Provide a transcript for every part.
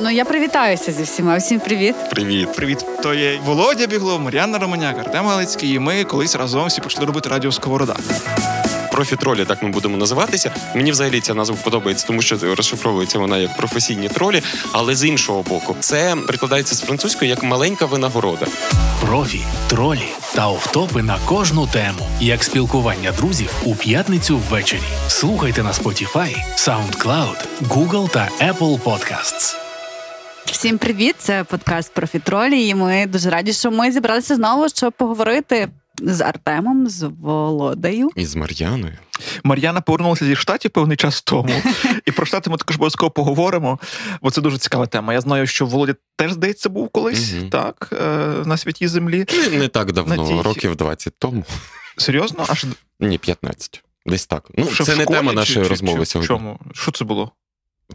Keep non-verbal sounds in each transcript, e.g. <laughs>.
Ну я привітаюся зі всіма. Всім привіт. Привіт. Привіт, то є Володя Біглов, Мар'яна Романяк, Артем Галицький. І ми колись разом всі почали робити радіо Сковорода. Профі-тролі, так ми будемо називатися. Мені взагалі ця назва подобається, тому що розшифровується вона як професійні тролі. Але з іншого боку, це прикладається з французької як маленька винагорода. Профі, тролі та офтопи на кожну тему, як спілкування друзів у п'ятницю ввечері. Слухайте на Spotify, SoundCloud, Google та Apple Podcasts. Всім привіт! Це подкаст Профітролі. І ми дуже раді, що ми зібралися знову, щоб поговорити з Артемом, з Володею. І з Мар'яною. Мар'яна повернулася зі штатів певний час тому. <laughs> І про штати ми також обов'язково поговоримо, бо це дуже цікава тема. Я знаю, що Володя теж, здається, був колись так, е, на святій землі. Не, не так давно, тій- років 20 тому. Серйозно? Аж Ні, 15. Десь так. Ну, ще це в не тема нашої чи- розмови чи в сьогодні. Чому? Що це було?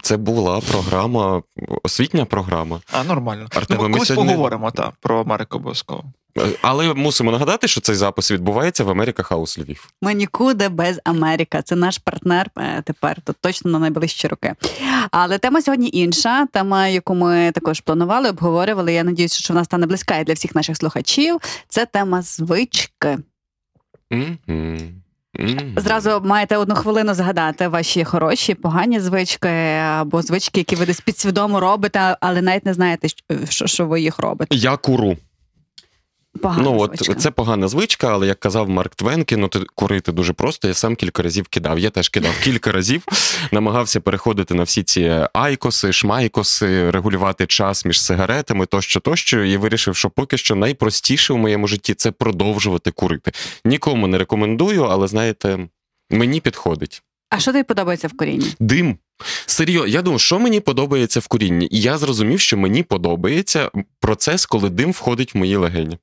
Це була програма, освітня програма. А, нормально. Артеме, ну, ми колись сьогодні- поговоримо так, про Америку обов'язково. Е, Але мусимо нагадати, що цей запис відбувається в Америка Хаус Львів. Ми нікуди без Америка. Це наш партнер е, тепер тут точно на найближчі роки. Але тема сьогодні інша. Тема, яку ми також планували, обговорювали. Я надіюся, що вона стане близька і для всіх наших слухачів. Це тема звички. Мгм. Зразу маєте одну хвилину згадати ваші хороші, погані звички або звички, які ви десь підсвідомо робите, але навіть не знаєте, що, що ви їх робите. Я куру. Погана ну от звичка. це погана звичка, але як казав Марк Твен, кинути курити дуже просто. Я сам кілька разів кидав. Я теж кидав кілька разів, намагався переходити на всі ці айкоси, шмайкоси, регулювати час між сигаретами, тощо, тощо. І вирішив, що поки що найпростіше у моєму житті це продовжувати курити. Нікому не рекомендую, але знаєте, мені підходить. А що тобі подобається в корінні? Дим. Серйозно, я думаю, що мені подобається в курінні? І я зрозумів, що мені подобається процес, коли дим входить в мої легені.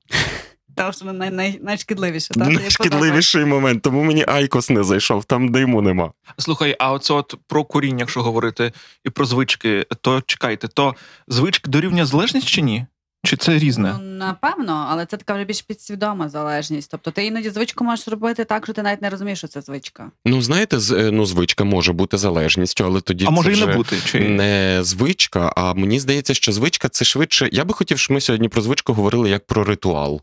Тому що най, най, найшкідливіше. так? Найшкідливіший момент, тому мені Айкос не зайшов, там диму нема. Слухай, а оце от про куріння, якщо говорити, і про звички, то чекайте, то звички дорівнює залежність чи ні? Чи це різне? Ну, напевно, але це така вже більш підсвідома залежність. Тобто ти іноді звичку можеш робити так, що ти навіть не розумієш, що це звичка. Ну, знаєте, з- е, ну, звичка може бути залежністю, але тоді а це може і не бути? Чи... не звичка, а мені здається, що звичка це швидше. Я би хотів, щоб ми сьогодні про звичку говорили як про ритуал.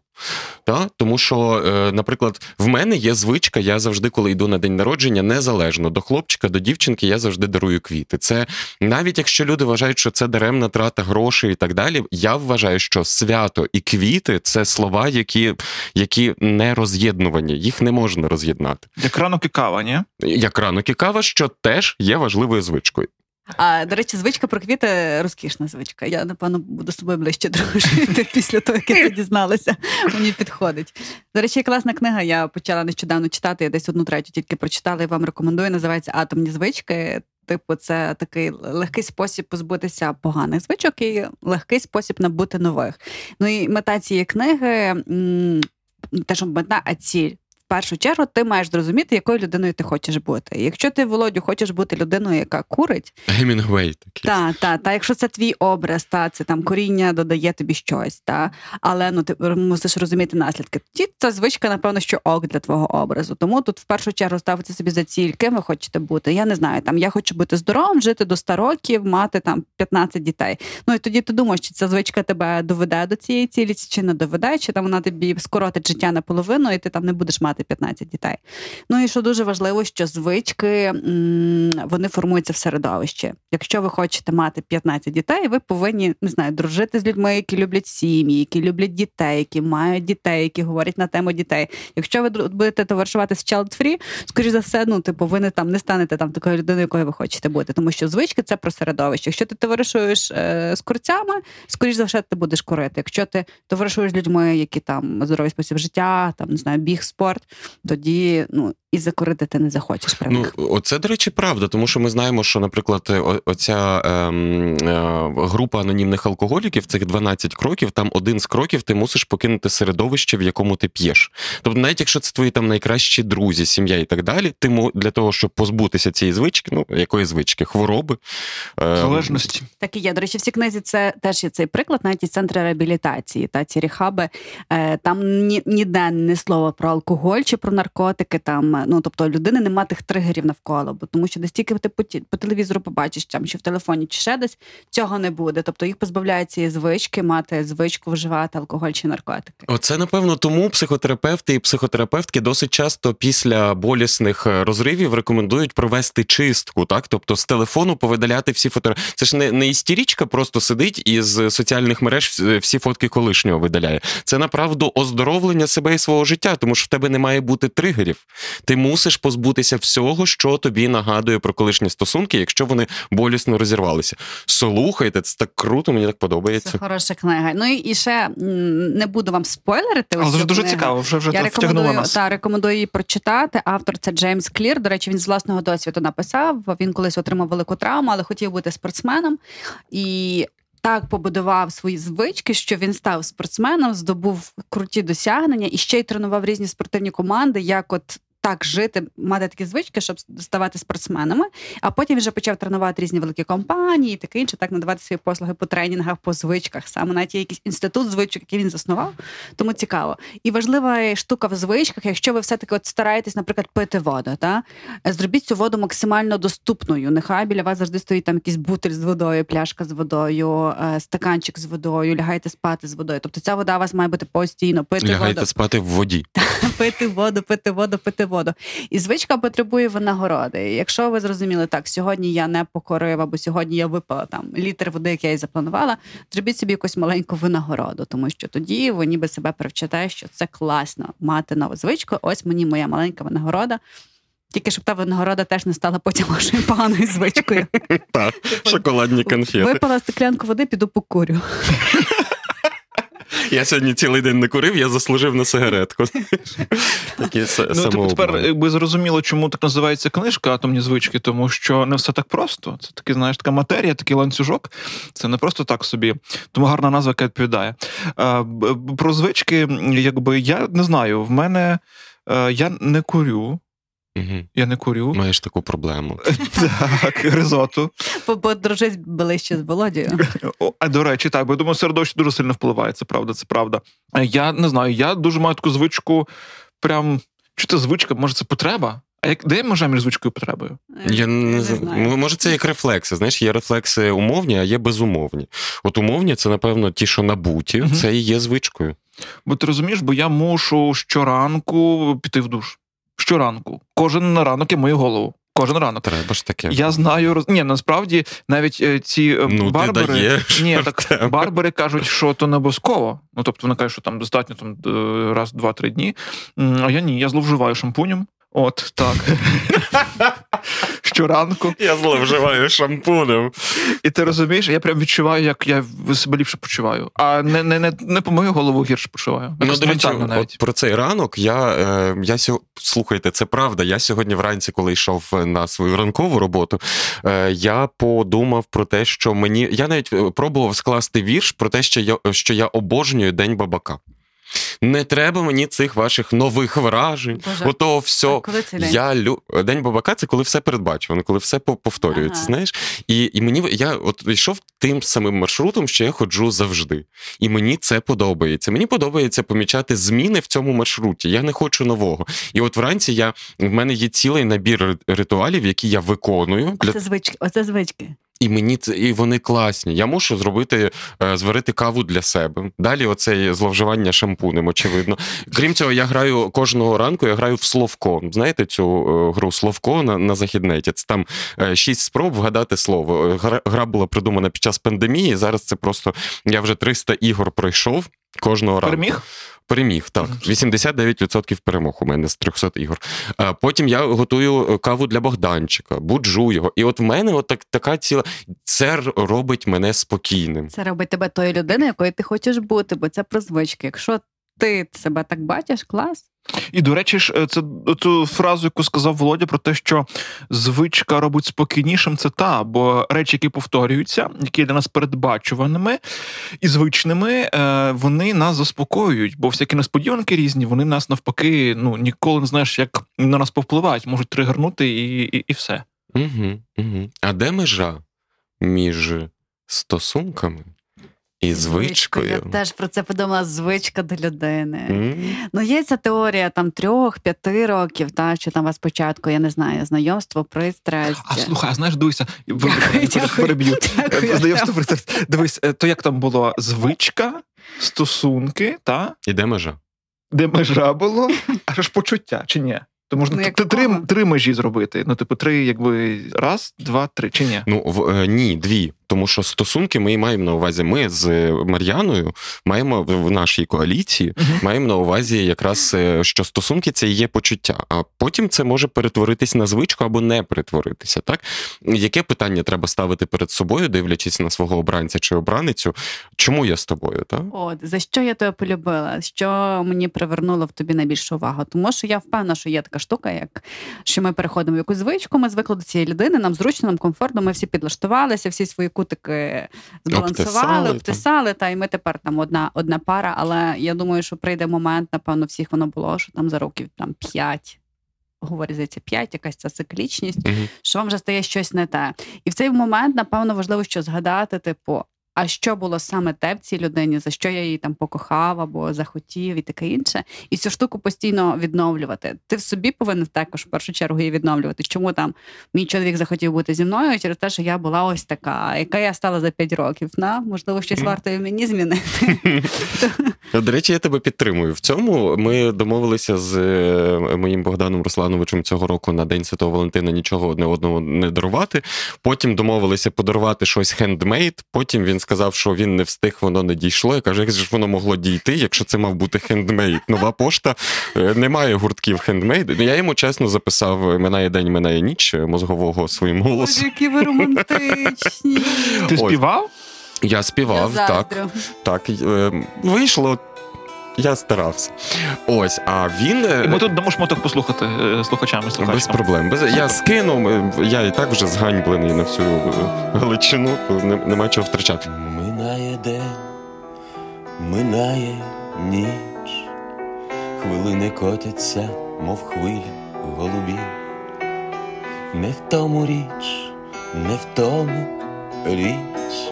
Та? Тому що, е, наприклад, в мене є звичка, я завжди, коли йду на день народження, незалежно до хлопчика, до дівчинки, я завжди дарую квіти. Це навіть якщо люди вважають, що це даремна трата грошей і так далі. Я вважаю, що свято і квіти це слова, які, які не роз'єднувані, їх не можна роз'єднати. Як ранок і кава, ні? Як ранок і кава, що теж є важливою звичкою. А до речі, звичка про квіти розкішна звичка. Я напевно буду з тобою ближче <laughs> дружити після того, як я це дізналася. Мені підходить. До речі, класна книга. Я почала нещодавно читати. Я десь одну третю тільки прочитала і вам рекомендую. Називається Атомні звички. Типу, це такий легкий спосіб позбутися поганих звичок і легкий спосіб набути нових. Ну і мета цієї книги те, що мета, а ціль. Першу чергу ти маєш зрозуміти, якою людиною ти хочеш бути. Якщо ти, Володю, хочеш бути людиною, яка курить, Гемінгвей такий. та, та, та, якщо це твій образ, та це там коріння додає тобі щось, та але ну ти мусиш розуміти наслідки. Тоді ця звичка, напевно, що ок для твого образу. Тому тут в першу чергу ставити собі за ціль, ким ви хочете бути. Я не знаю, там я хочу бути здоровим, жити до 100 років, мати там 15 дітей. Ну і тоді ти думаєш, чи ця звичка тебе доведе до цієї цілі, чи не доведе, чи там вона тобі скоротить життя наполовину, і ти там не будеш мати 15 дітей. Ну і що дуже важливо, що звички вони формуються в середовищі. Якщо ви хочете мати 15 дітей, ви повинні не знаю, дружити з людьми, які люблять сім'ї, які люблять дітей, які мають дітей, які говорять на тему дітей. Якщо ви будете товаришувати з child free, скоріш за все, ну типу, ви не там не станете там такою людиною, якою ви хочете бути. Тому що звички це про середовище. Якщо ти товаришуєш е, з курцями, скоріш за все, ти будеш курити. Якщо ти товаришуєш з людьми, які там здоровий спосіб життя, там не знаю, біг, спорт, тоді ну і закурити ти не захочеш при Ну, оце, до речі, правда, тому що ми знаємо, що, наприклад, оця ем, е, група анонімних алкоголіків, цих 12 кроків, там один з кроків ти мусиш покинути середовище, в якому ти п'єш. Тобто, навіть якщо це твої там найкращі друзі, сім'я і так далі, ти для того, щоб позбутися цієї звички, ну якої звички, хвороби. ем, Залежності. Так і є. До речі, в цій книзі це теж є цей приклад, навіть і центри реабілітації та ці рехаби. Е, там ні, ніде не слова про алкоголь, алкоголь чи про наркотики. Там ну тобто людини нема тих тригерів навколо, бо тому що десь тільки ти по, по телевізору побачиш там, чи в телефоні, чи ще десь цього не буде. Тобто їх позбавляють цієї звички, мати звичку вживати алкоголь чи наркотики. Оце напевно тому психотерапевти і психотерапевтки досить часто після болісних е, розривів рекомендують провести чистку, так тобто з телефону повидаляти всі фото. Це ж не, не істерічка просто сидить і з соціальних мереж всі- фотки колишнього видаляє. Це направду оздоровлення себе і свого життя, тому що в тебе не має бути тригерів. Ти мусиш позбутися всього, що тобі нагадує про колишні стосунки, якщо вони болісно розірвалися. Слухайте, це так круто, мені так подобається. Це хороша книга. Ну і, ще не буду вам спойлерити. Але дуже дуже цікаво, вже вже Я втягнула рекомендую, нас. та, рекомендую її прочитати. Автор це Джеймс Клір. До речі, він з власного досвіду написав. Він колись отримав велику травму, але хотів бути спортсменом. І так побудував свої звички, що він став спортсменом, здобув круті досягнення і ще й тренував різні спортивні команди, як от. Так жити, мати такі звички, щоб ставати спортсменами. А потім вже почав тренувати різні великі компанії, і таке інше, так надавати свої послуги по тренінгах, по звичках. Саме навіть є якийсь інститут звичок, який він заснував. Тому цікаво. І важлива штука в звичках, якщо ви все-таки от стараєтесь, наприклад, пити воду, та зробіть цю воду максимально доступною. Нехай біля вас завжди стоїть там якийсь бутиль з водою, пляшка з водою, е, стаканчик з водою, лягайте спати з водою. Тобто ця вода у вас має бути постійно, пити Лягайте воду, спати в воді. <laughs> пити воду, пити воду, пити воду. І звичка потребує винагороди. Якщо ви зрозуміли, так сьогодні я не покорив, або сьогодні я випила там літр води, як я і запланувала, зробіть собі якусь маленьку винагороду, тому що тоді ви ніби себе привчите, що це класно мати нову звичку. Ось мені моя маленька винагорода. Тільки щоб та винагорода теж не стала потім вашою поганою звичкою. Так, шоколадні конфети. Випила стеклянку води, піду покурю. <laughs> Я сьогодні цілий день не курив, я заслужив на сигаретку. Такі Ну, типу, тепер якби зрозуміло, чому так називається книжка Атомні звички, тому що не все так просто. Це таки, знаєш, така матерія, такий ланцюжок. Це не просто так собі. Тому гарна назва, яка відповідає. Про звички, якби я не знаю, в мене е, я не курю. Я не курю. Маєш таку проблему. <laughs> Так, ризоту. Подружись ближче з Володією. А до речі, так, бо я думаю, середовище дуже сильно впливає. Це правда, це правда. Е, Я не знаю, я дуже маю таку звичку, прям чи це звичка, може, це потреба? А як де межа між звичкою і потребою? Я не, не знаю. Може, це як рефлекси. Знаєш, є рефлекси умовні, а є безумовні. От умовні це, напевно, ті, що набуті, Мгм. це і є звичкою. Бо ти розумієш, бо я мушу щоранку піти в душ. Щоранку. Кожен ранок я мою голову. Кожен ранок. Треба ж таке. Я знаю, роз... ні, насправді навіть е, ці е, Ну, ти даєш, Ні, <laughs> так барбери кажуть, що то не обов'язково. Ну тобто вони кажуть, що там достатньо там раз, два, три дні. А я ні, я зловживаю шампунем. От так. Щоранку. Я зловживаю шампунем. І ти розумієш, я прям відчуваю, як я себе ліпше почуваю. А не, не, не, не по мою голову гірше почуваю. Ну, до речі, от про цей ранок я, е, я сьо... слухайте, це правда. Я сьогодні вранці, коли йшов на свою ранкову роботу, е, я подумав про те, що мені. Я навіть е, пробував скласти вірш про те, що я, що я обожнюю День бабака. Не треба мені цих ваших нових вражень. Боже, Ото А все. коли цей день? Я лю... День бабака це коли все передбачено, коли все по- повторюється. Ага. Знаєш, і, і мені я от йшов тим самим маршрутом, що я ходжу завжди. І мені це подобається. Мені подобається помічати зміни в цьому маршруті. Я не хочу нового. І от вранці я в мене є цілий набір ритуалів, які я виконую для Оце звички, оце звички. І мені це і вони класні. Я мушу зробити, е, зварити каву для себе. Далі оце зловживання шампунем, очевидно. Крім цього, я граю кожного ранку, я граю в Словко. Знаєте цю е, гру Словко на, на західнеті? Це там е, шість спроб вгадати слово. Гра була придумана під час пандемії. Зараз це просто я вже 300 ігор пройшов. Кожного ранку Переміг? Переміг, так. 89% перемог у мене з 300 ігор. Потім я готую каву для Богданчика, буджу його. І от в мене от так, така ціла. Це робить мене спокійним. Це робить тебе тою людиною, якою ти хочеш бути, бо це про звички. Якщо ти себе так бачиш, клас. І до речі, ж е, це цю фразу, яку сказав Володя, про те, що звичка робить спокійнішим, це та, бо речі, які повторюються, які для нас передбачуваними і звичними, е, вони нас заспокоюють, бо всякі несподіванки різні, вони нас навпаки, ну ніколи не знаєш, як на нас повпливають, можуть тригернути і, і, і все. Угу, угу. А де межа між стосунками І звичкою. Я теж про це подумала. Звичка до людини. М. Ну, є ця теорія там трьох-п'яти років, та що там у вас спочатку, я не знаю, знайомство, пристрасть. А слухай, а знаєш, дивися, переб'ю. Знайомство, пристрасть. Дивись, е, то як там було звичка, стосунки, та? І де межа? де межа було, а що ж почуття, чи ні? То можна Ну, як три, три межі зробити. Ну, типу, три, якби раз, два, три, чи ні? Ну в е, ні, дві. Тому що стосунки ми маємо на увазі. Ми з Мар'яною маємо в нашій коаліції, Мгм. маємо на увазі якраз е, що стосунки це є почуття. А потім це може перетворитись на звичку або не перетворитися. Так яке питання треба ставити перед собою, дивлячись на свого обранця чи обраницю? Чому я з тобою? Так? От за що я тебе полюбила? Що мені привернуло в тобі найбільшу увагу? Тому що я впевнена, що є така штука, як що ми переходимо в якусь звичку, ми звикли до цієї людини, нам зручно, нам комфортно, ми всі підлаштувалися, всі свої кутики збалансували, Обтисали, та і ми тепер там одна одна пара. Але я думаю, що прийде момент, напевно, всіх воно було, що там за років там п'ять. Говорить, здається, п'ять, якась ця циклічність, Мгм. що вам вже стає щось не те. І в цей момент, напевно, важливо, що згадати, типу, а що було саме те в цій людині, за що я її там покохав або захотів, і таке інше. І цю штуку постійно відновлювати. Ти в собі повинен також в першу чергу її відновлювати. Чому там мій чоловік захотів бути зі мною через те, що я була ось така, яка я стала за п'ять років. На можливо, щось варто і мені змінити. <laughs> До речі, я тебе підтримую в цьому. Ми домовилися з е, моїм Богданом Руслановичем цього року на День Святого Валентина нічого одне одному не дарувати. Потім домовилися подарувати щось хендмейд. Потім він сказав, що він не встиг, воно не дійшло. Я кажу, як ж воно могло дійти, якщо це мав бути хендмейд. Нова пошта е, немає гуртків хендмейд. Я йому чесно записав минає день, минає ніч е, мозгового своїм Боже, голосом. які ви романтичні. Ти співав? Я співав, я так. Так, е, вийшло. Я старався. Ось, а він. е, І ми тут дамо шмоток послухати е, слухачам і Без проблем. Без... Я скинув, я і так вже зганьблений на всю е, Галичину, то нема чого втрачати. Минає день, минає ніч, хвилини котяться, мов хвилі голубі. Не в тому річ, не в тому річ,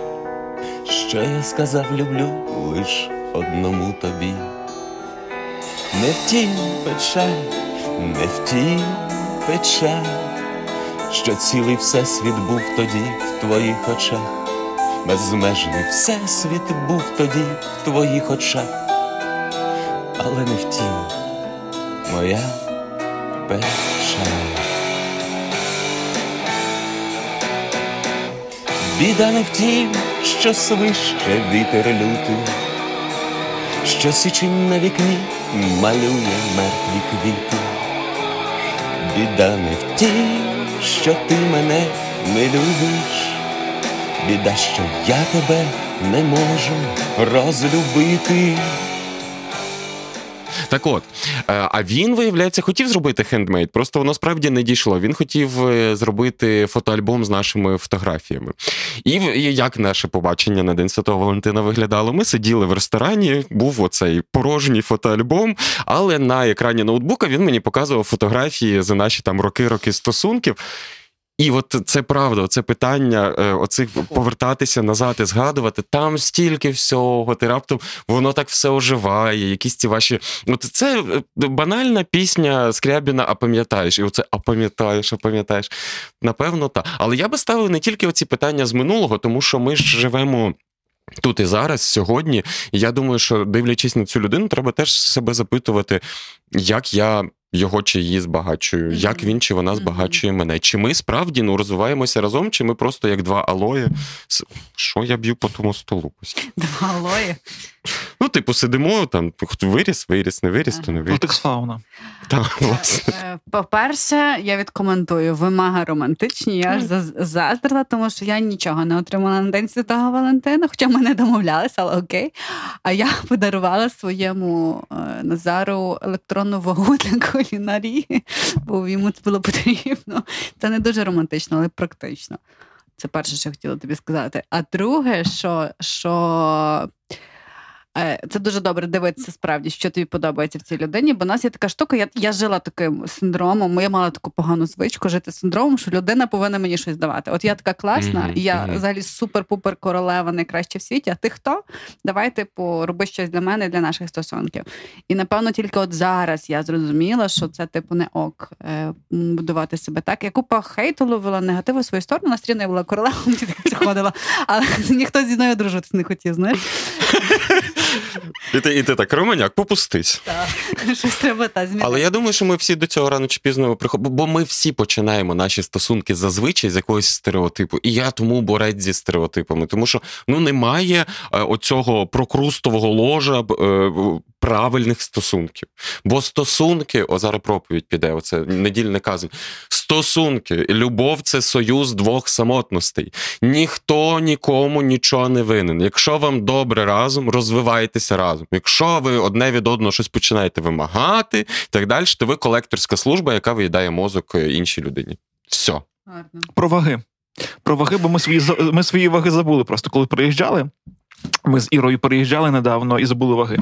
що я сказав, люблю лиш одному тобі. Не втім печаль, не втім печаль, що цілий всесвіт був тоді в твоїх очах. Безмежний всесвіт був тоді в твоїх очах, але не втім, моя печаль. Біда не втім, що свище вітер лютий, що січень на вікні малює мертві квіти. Біда не в втім, що ти мене не любиш. Біда, що я тебе не можу розлюбити. Так от, е, а він, виявляється, хотів зробити хендмейд, просто воно справді не дійшло. Він хотів е, зробити фотоальбом з нашими фотографіями. І і як наше побачення на День Святого Валентина виглядало? Ми сиділи в ресторані, був оцей порожній фотоальбом, але на екрані ноутбука він мені показував фотографії за наші там роки-роки стосунків. І от це правда, це питання е, оцих повертатися назад і згадувати. Там стільки всього, ти раптом воно так все оживає, якісь ці ваші. От це е, банальна пісня Скрябіна, а пам'ятаєш? І оце а пам'ятаєш, а пам'ятаєш. Напевно, так. Але я би ставив не тільки оці питання з минулого, тому що ми ж живемо. Тут і зараз, сьогодні, і я думаю, що дивлячись на цю людину, треба теж себе запитувати, як я його чи її збагачую, як він чи вона збагачує мене. Чи ми справді ну, розвиваємося разом, чи ми просто як два алої. Що я б'ю по тому столу? Два алої. Ну, типу, сидимо, там хто виріс, виріс, не виріс, то не виріс. Латекс фауна. Так, власне. Е, По-перше, я відкоментую, ви мега романтичні. Я аж заздрила, тому що я нічого не отримала на День Святого Валентина, хоча ми не домовлялися, але окей. А я <laughs> подарувала своєму е, Назару електронну вагу для кулінарії, бо йому це було потрібно. Це не дуже романтично, але практично. Це перше, що я хотіла тобі сказати. А друге, що, що Це дуже добре дивитися справді, що тобі подобається в цій людині. Бо в нас є така штука. Я, я жила таким синдромом. Я мала таку погану звичку жити синдромом, що людина повинна мені щось давати. От я така класна, і я мгм. взагалі супер-пупер королева найкраща в світі. А ти хто? Давай, типу, роби щось для мене для наших стосунків. І напевно тільки от зараз я зрозуміла, що це типу не ок е, будувати себе так. Я купа хейту ловила негативу в свою сторону. На стрімі я була королевою, <laughs> мені так але <laughs> ніхто зі мною дружитись не хотів. Знаєш, <laughs> І ти, і ти так, Романяк, попустись. щось треба та змінити. Але я думаю, що ми всі до цього рано чи пізно приходимо, бо ми всі починаємо наші стосунки зазвичай з якогось стереотипу. І я тому борець зі стереотипами, тому що ну немає е, оцього прокрустового ложа е, правильних стосунків. Бо стосунки, о, зараз проповідь піде, оце недільне казань. Стосунки, любов це союз двох самотностей. Ніхто нікому нічого не винен. Якщо вам добре разом, розвивайтеся разом. Якщо ви одне від одного щось починаєте вимагати і так далі, то ви колекторська служба, яка виїдає мозок е, іншій людині. Все. Гарно. Про ваги. Про ваги, бо ми свої ми свої ваги забули. Просто коли приїжджали. Ми з Ірою переїжджали недавно і забули ваги.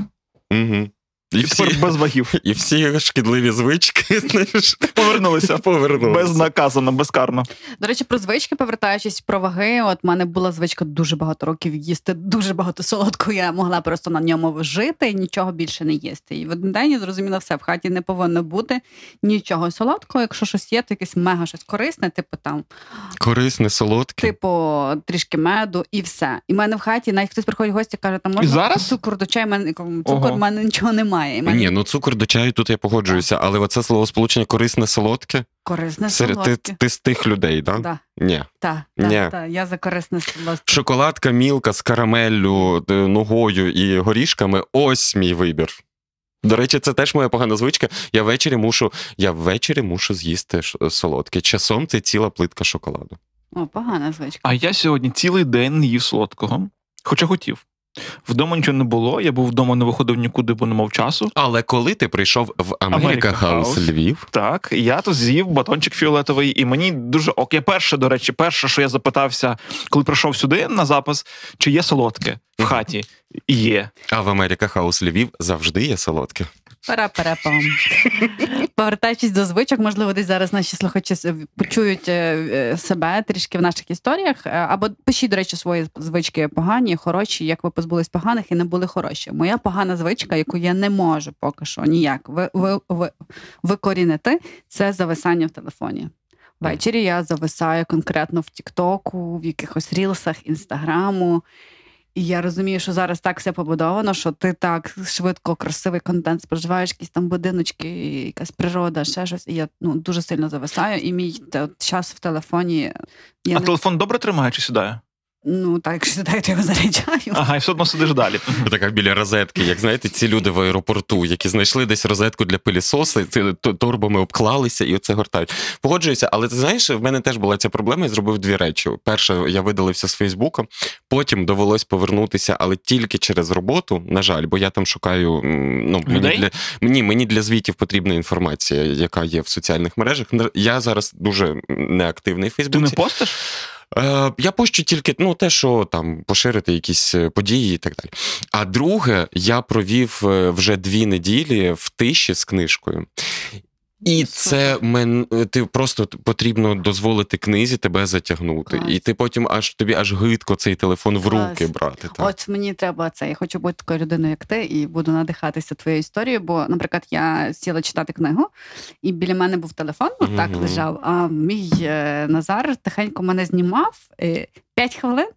Угу. І всі, без вагів. <laughs> і всі шкідливі звички <laughs> знаєш, Повернулися. <laughs> повернулися. Безнаказано, безкарно. До речі, про звички, повертаючись про ваги, от в мене була звичка дуже багато років їсти дуже багато солодкого. Я могла просто на ньому жити і нічого більше не їсти. І в один день я зрозуміла все, в хаті не повинно бути нічого солодкого. Якщо щось є, то якесь мега щось корисне, типу там, Корисне, солодке. типу, трішки меду і все. І в мене в хаті навіть хтось приходить в гості, каже, там можна І зараз? цукор до чаю, мене цукор, в мене нічого немає. В мене Ні, ну цукор до чаю тут я погоджуюся, але оце словосполучення корисне, солодке. корисне Серед ти, солодке. ти з тих людей, так? Да, Ні. та, Ні. та, та, я за корисне солодке. Шоколадка мілка з карамеллю, ногою і горішками ось мій вибір. До речі, це теж моя погана звичка. Я ввечері мушу, я ввечері мушу з'їсти солодке. Часом це ціла плитка шоколаду. О, погана звичка. А я сьогодні цілий день не їв солодкого, хоча хотів. Вдома нічого не було, я був вдома, не виходив нікуди, бо не мав часу. Але коли ти прийшов в Америка Хаус Львів, Так, я то з'їв батончик фіолетовий, і мені дуже ок. Я перше, до речі, перше, що я запитався, коли прийшов сюди на запис, чи є солодке в хаті. Є. а в Америка Хаус Львів завжди є солодке. Пара-пара-пам. <laughs> Повертаючись до звичок, можливо, десь зараз наші слухачі почують е, е, себе трішки в наших історіях. Е, Або пишіть, до речі, свої звички погані, хороші, як ви позбулись поганих і не були хороші. Моя погана звичка, яку я не можу поки що ніяк ви, ви, ви, викорінити, це зависання в телефоні. Ввечері я зависаю конкретно в Тіктоку, в якихось рілсах, інстаграму. І я розумію, що зараз так все побудовано, що ти так швидко красивий контент споживаєш, якісь там будиночки, якась природа, ще щось. І я ну дуже сильно зависаю. І мій те- час в телефоні. Я а не, телефон добре тримає чи сідає? Ну так, якщо сідаю, то його заряджаю. Ага, і все одно сидиш далі. Така біля розетки, як знаєте, ці люди в аеропорту, які знайшли десь розетку для пилісоса, ці торбами обклалися і оце гортають. Погоджуюся, але ти знаєш, в мене теж була ця проблема. Я зробив дві речі. Перше, я видалився з Фейсбука, потім довелось повернутися, але тільки через роботу. На жаль, бо я там шукаю. Ну мені Людей? для мені, мені для звітів потрібна інформація, яка є в соціальних мережах. Я зараз дуже неактивний в Ти не постиш? Е, я пощу тільки ну, те, що там поширити якісь е, події і так далі. А друге, я провів е, вже дві неділі в тиші з книжкою. І це мен, е, ти просто потрібно дозволити книзі тебе затягнути. Клас. І ти потім аж тобі аж гидко цей телефон в Клас. руки брати. Так. От мені треба це. Я хочу бути такою людиною, як ти, і буду надихатися твоєю історією. Бо, наприклад, я сіла читати книгу, і біля мене був телефон, от так Мгм. лежав. А мій е, Назар тихенько мене знімав е, 5 хвилин.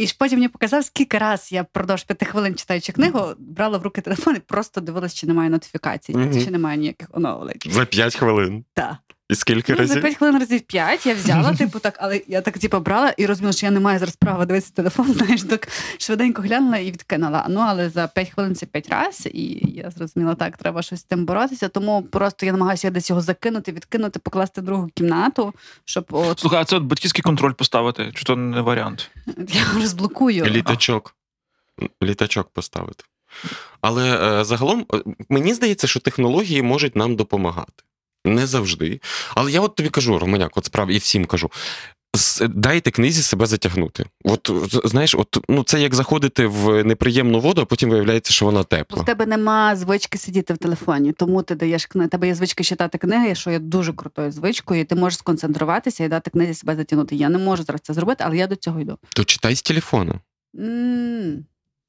І потім мені показав, скільки раз я впродовж п'яти хвилин читаючи книгу, брала в руки телефон і просто дивилась, чи немає нотифікацій, Мгм. чи немає ніяких оновлень. За п'ять хвилин. Так. І скільки Ну, за разів? 5 хвилин разів 5 я взяла, <laughs> типу так, але я так типу брала і розуміла, що я не маю зараз права дивитися телефон, <laughs> знаєш, так швиденько глянула і відкинула. Ну, але за 5 хвилин це 5 разів, і я зрозуміла, так, треба щось з тим боротися. Тому просто я намагаюся десь його закинути, відкинути, покласти в другу кімнату, щоб от Слухай, а це батьківський контроль поставити, чи то не варіант? <laughs> я розблокую. Літачок. Літачок поставити. Але е, загалом е, мені здається, що технології можуть нам допомагати. Не завжди. Але я от тобі кажу, Романяк, от справді і всім кажу. дайте книзі себе затягнути. От знаєш, от ну це як заходити в неприємну воду, а потім виявляється, що вона тепла. тебе нема звички сидіти в телефоні, тому ти даєш книги. Тебе є звичка читати книги, що є дуже крутою звичкою, і ти можеш сконцентруватися і дати книзі себе затягнути. Я не можу зараз це зробити, але я до цього йду. То читай з телефона. м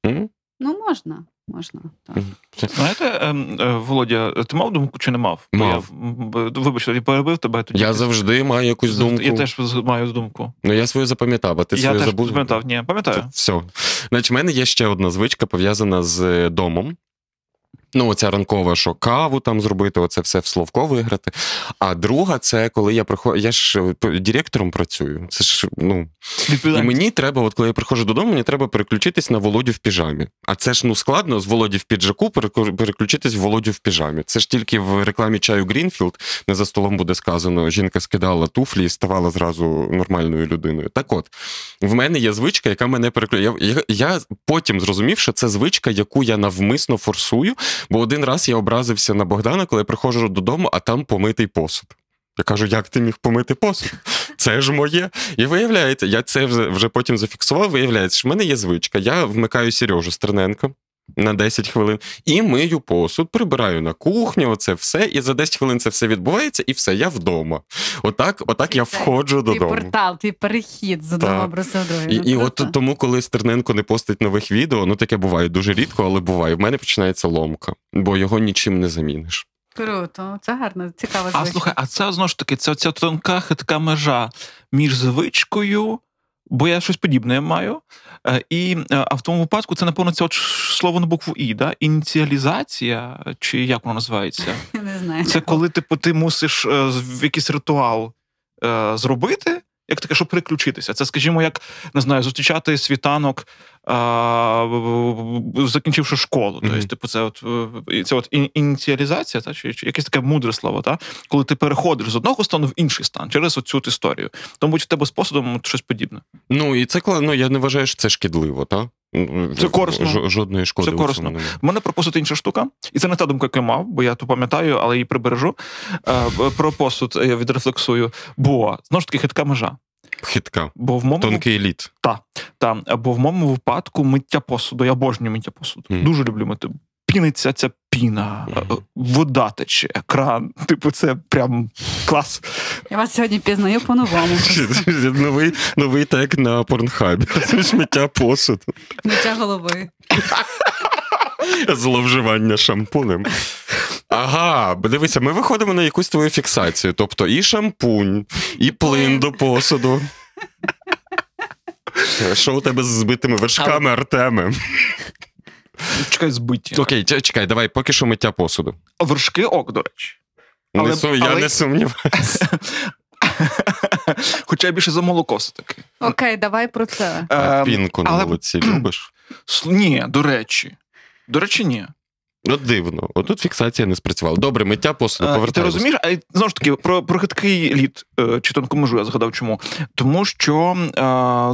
М? Ну, можна, можна. Так. Знаєте, ем, е, Володя, ти мав думку чи не мав? Бо Мав. Я, Вибачте, я перебив тебе тоді. Я завжди маю якусь думку. Я теж маю думку. Ну я свою запам'ятав, а ти я свою теж забув. запам'ятав. Ні, пам'ятаю. Все. Значить, в мене є ще одна звичка пов'язана з е, домом. Ну, оця ранкова, що каву там зробити, оце все в словко виграти. А друга, це коли я приходжу. Я ж е, директором працюю. Це ж ну і мені треба, от коли я приходжу додому, мені треба переключитись на Володю в піжамі. А це ж ну складно з Володі в піджаку переключитись в Володю в піжамі. Це ж тільки в рекламі чаю Greenfield не за столом буде сказано, жінка скидала туфлі і ставала зразу нормальною людиною. Так от, в мене є звичка, яка мене переключає. Я, я, я потім зрозумів, що це звичка, яку я навмисно форсую, бо один раз я образився на Богдана, коли я приходжу додому, а там помитий посуд. Я кажу, як ти міг помити посуд? Це ж моє. І виявляється, я це вже, потім зафіксував. Виявляється, що в мене є звичка. Я вмикаю Сережу Стерненко на 10 хвилин і мию посуд, прибираю на кухню, оце все. І за 10 хвилин це все відбувається, і все, я вдома. Отак, отак я входжу Твій додому. портал, твій перехід з одного образу. І, і от тому, коли Стерненко не постить нових відео, ну таке буває дуже рідко, але буває. В мене починається ломка, бо його нічим не заміниш. Круто, це гарно, цікава А звичка. слухай, а це знову ж таки, це оця тонка хитка межа між звичкою, бо я щось подібне маю. е, І е, а в тому випадку це, напевно, це от слово на букву І, да? ініціалізація, чи як воно називається? <laughs> Не знаю. Це коли типу, ти мусиш е, в якийсь ритуал зробити, як таке, щоб переключитися. Це, скажімо, як не знаю, зустрічати світанок, в- закінчивши школу. Мгм. Тобто, типу, це от це от ініціалізація, та чи, чи якесь таке мудре слово, та коли ти переходиш з одного стану в інший стан через оцю історію. Тому в тебе з посудом щось подібне. Ну і це ну, я не вважаю, що це шкідливо, так? Це корисно. Жодної шкоди. Це корисно. У мене про посуд інша штука, і це не та думка, яку я мав, бо я то пам'ятаю, але її прибережу. Е, Про посуд я відрефлексую. Бо знову ж таки хитка межа. Хитка. Бо в моєму Тонкий лід. та. бо в моєму випадку миття посуду. Я обожнюю миття посуду. Mm. Дуже люблю мити. Піниться ця піна, е, вода тече, кран. Типу, це прям клас. Я вас сьогодні пізнаю по-новому. <laughs> новий, новий тег на порнхабі. Сміття посуду. Миття голови. Зловживання шампунем. Ага, дивися, ми виходимо на якусь твою фіксацію. Тобто і шампунь, і плин до посуду. <laughs> Що у тебе з збитими вершками, Артеме? Чекай, збиття. Окей, чекай, давай, поки що миття посуду. Вершки ок, до речі. Але- не сум- Я не сумніваюся. <laughs> Хоча я більше за молоко все-таки. Окей, давай про це. А Ем, пінку на вулиці молоці любиш? Ні, до речі. До речі, ні. От дивно. Отут фіксація не спрацювала. Добре, миття посуду, Е, Ти розумієш, а знову ж таки, про, про хиткий лід е, чи тонку межу я згадав чому. Тому що е,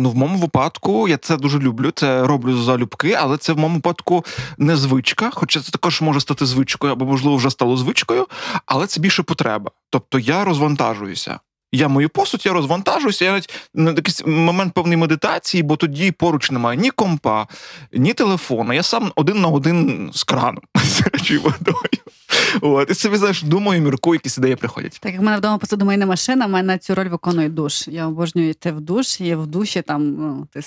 ну, в моєму випадку я це дуже люблю, це роблю залюбки, але це в моєму випадку не звичка, хоча це також може стати звичкою, або, можливо, вже стало звичкою, але це більше потреба. Тобто я розвантажуюся. Я мою посуд, я розвантажуюся, я навіть на якийсь момент певної медитації, бо тоді поруч немає ні компа, ні телефона. Я сам один на один з краном <laughs> чи водою. От, і собі знаєш, думаю, міркую, якісь ідеї приходять. Так як в мене вдома посудомийна машина, в мене цю роль виконує душ. Я обожнюю йти в душ, і в душі там ну, ти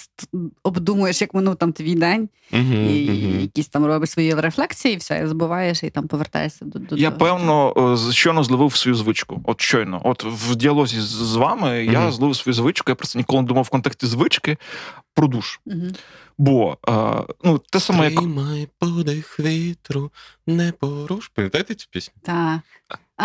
обдумуєш, як минув там твій день, Мгм, і мгм. якісь там робиш свої рефлексії, і все, і забуваєш, і там повертаєшся до, до Я до- певно щойно зловив свою звичку. От щойно. От в діалозі з, вами я Мгм. зловив свою звичку. Я просто ніколи не думав в контексті звички про душ. Угу. Бо а, ну, те саме, як Тримай подих вітру, не поруш. Пам'ятаєте цю пісню? Та.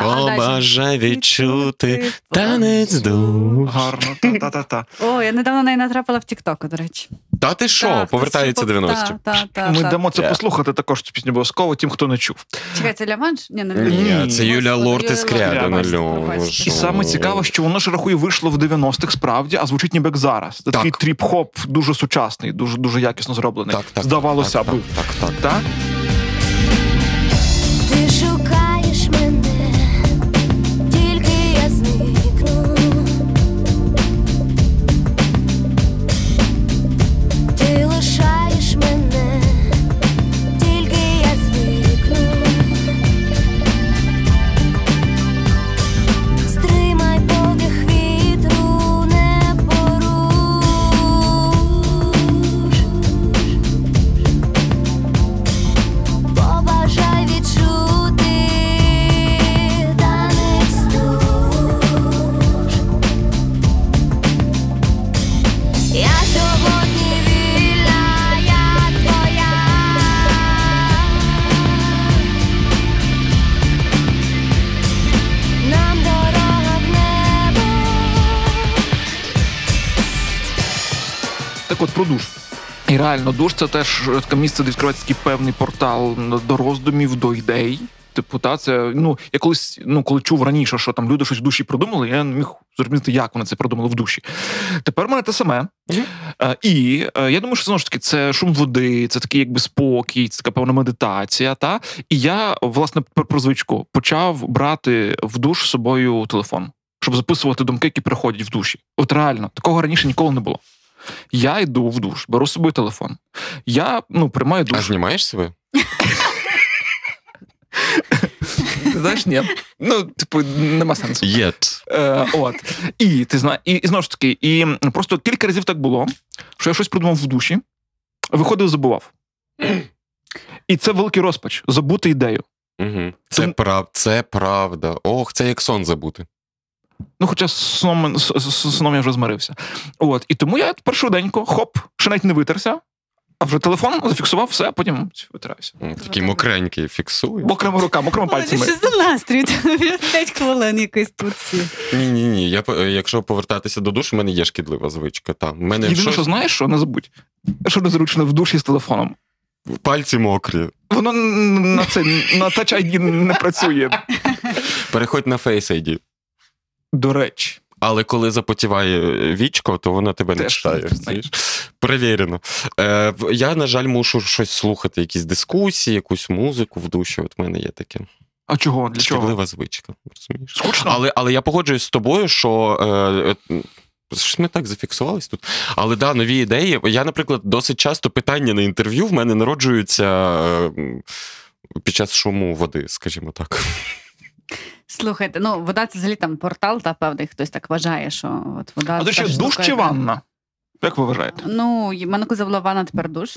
Побажай відчути танець душ. гарно. Та-та-та-та. <laughs> О, я недавно на неї натрапила в Тіктоку, до речі. Та ти що, Так, повертаються хтось- 90-ті. Та, та, та, Ми та. дамо це послухати також цю пісню обов'язково тим, хто не чув. Чекай, це Ляманш? Ні, не Ні, це Юля Лорд із пробачте. І саме цікаво, що воно ж рахує вийшло в 90-х справді, а звучить ніби як зараз. Це Так. такий тріп-хоп дуже сучасний, дуже дуже якісно зроблений. Так, так, Здавалося так, б. Так, так, так. Так? Так от про душ. І реально, душ це теж таке місце, де відкривається такий певний портал до роздумів, до ідей. Типу, та це ну я колись, ну коли чув раніше, що там люди щось в душі придумали, я не міг зрозуміти, як вони це придумали в душі. Тепер в мене те саме. Е, і е, я думаю, що знову ж таки це шум води, це такий якби спокій, це така певна медитація. Та і я власне про звичку почав брати в душ з собою телефон, щоб записувати думки, які приходять в душі. От реально, такого раніше ніколи не було. Я йду в душ, беру з собою телефон. Я ну приймаю А знімаєш себе? Знаєш, ні. Ну, типу, нема сенсу. Єт. Е, от. І ти знаєш, і, і знову ж таки, і просто кілька разів так було, що я щось придумав в душі, виходив, забував. І це великий розпач забути ідею. Угу. Це, Тому- прав... це правда. Ох, це як сон забути. Ну, хоча з сном, з, з- з сном я вже змирився. От. І тому я тепер швиденько, хоп, ще навіть не витерся, а вже телефон зафіксував все, а потім витираюся. Такий мокренький фіксує. Мокрими руками, мокрими пальцями. Що за настрій? 5 хвилин якийсь тут. Ні, ні, ні. Я якщо повертатися до душу, в мене є шкідлива звичка. Та. В мене Єдине, щось- що знаєш, що не забудь. Що незручно в душі з телефоном. пальці мокрі. Воно на це на Touch ID не працює. Переходь на Face ID. До речі. Але коли запотіває е, вічко, то вона тебе не Теж читає. не знаю. Перевірено. Е, я, на жаль, мушу щось слухати, якісь дискусії, якусь музику в душі. От в мене є таке. А чого? Для чого? Шкідлива звичка. Розумієш? Скучно? Але, але я погоджуюсь з тобою, що. Е, е, Щось ми так зафіксувались тут. Але да, нові ідеї. Я, наприклад, досить часто питання на інтерв'ю в мене народжуються е, під час шуму води, скажімо так. Слухайте, ну вода це взагалі там портал, та певний хтось так вважає, що от вода. А це штука, душ чи яка- ванна? Як ви вважаєте? Ну, мене коли була ванна, тепер душ.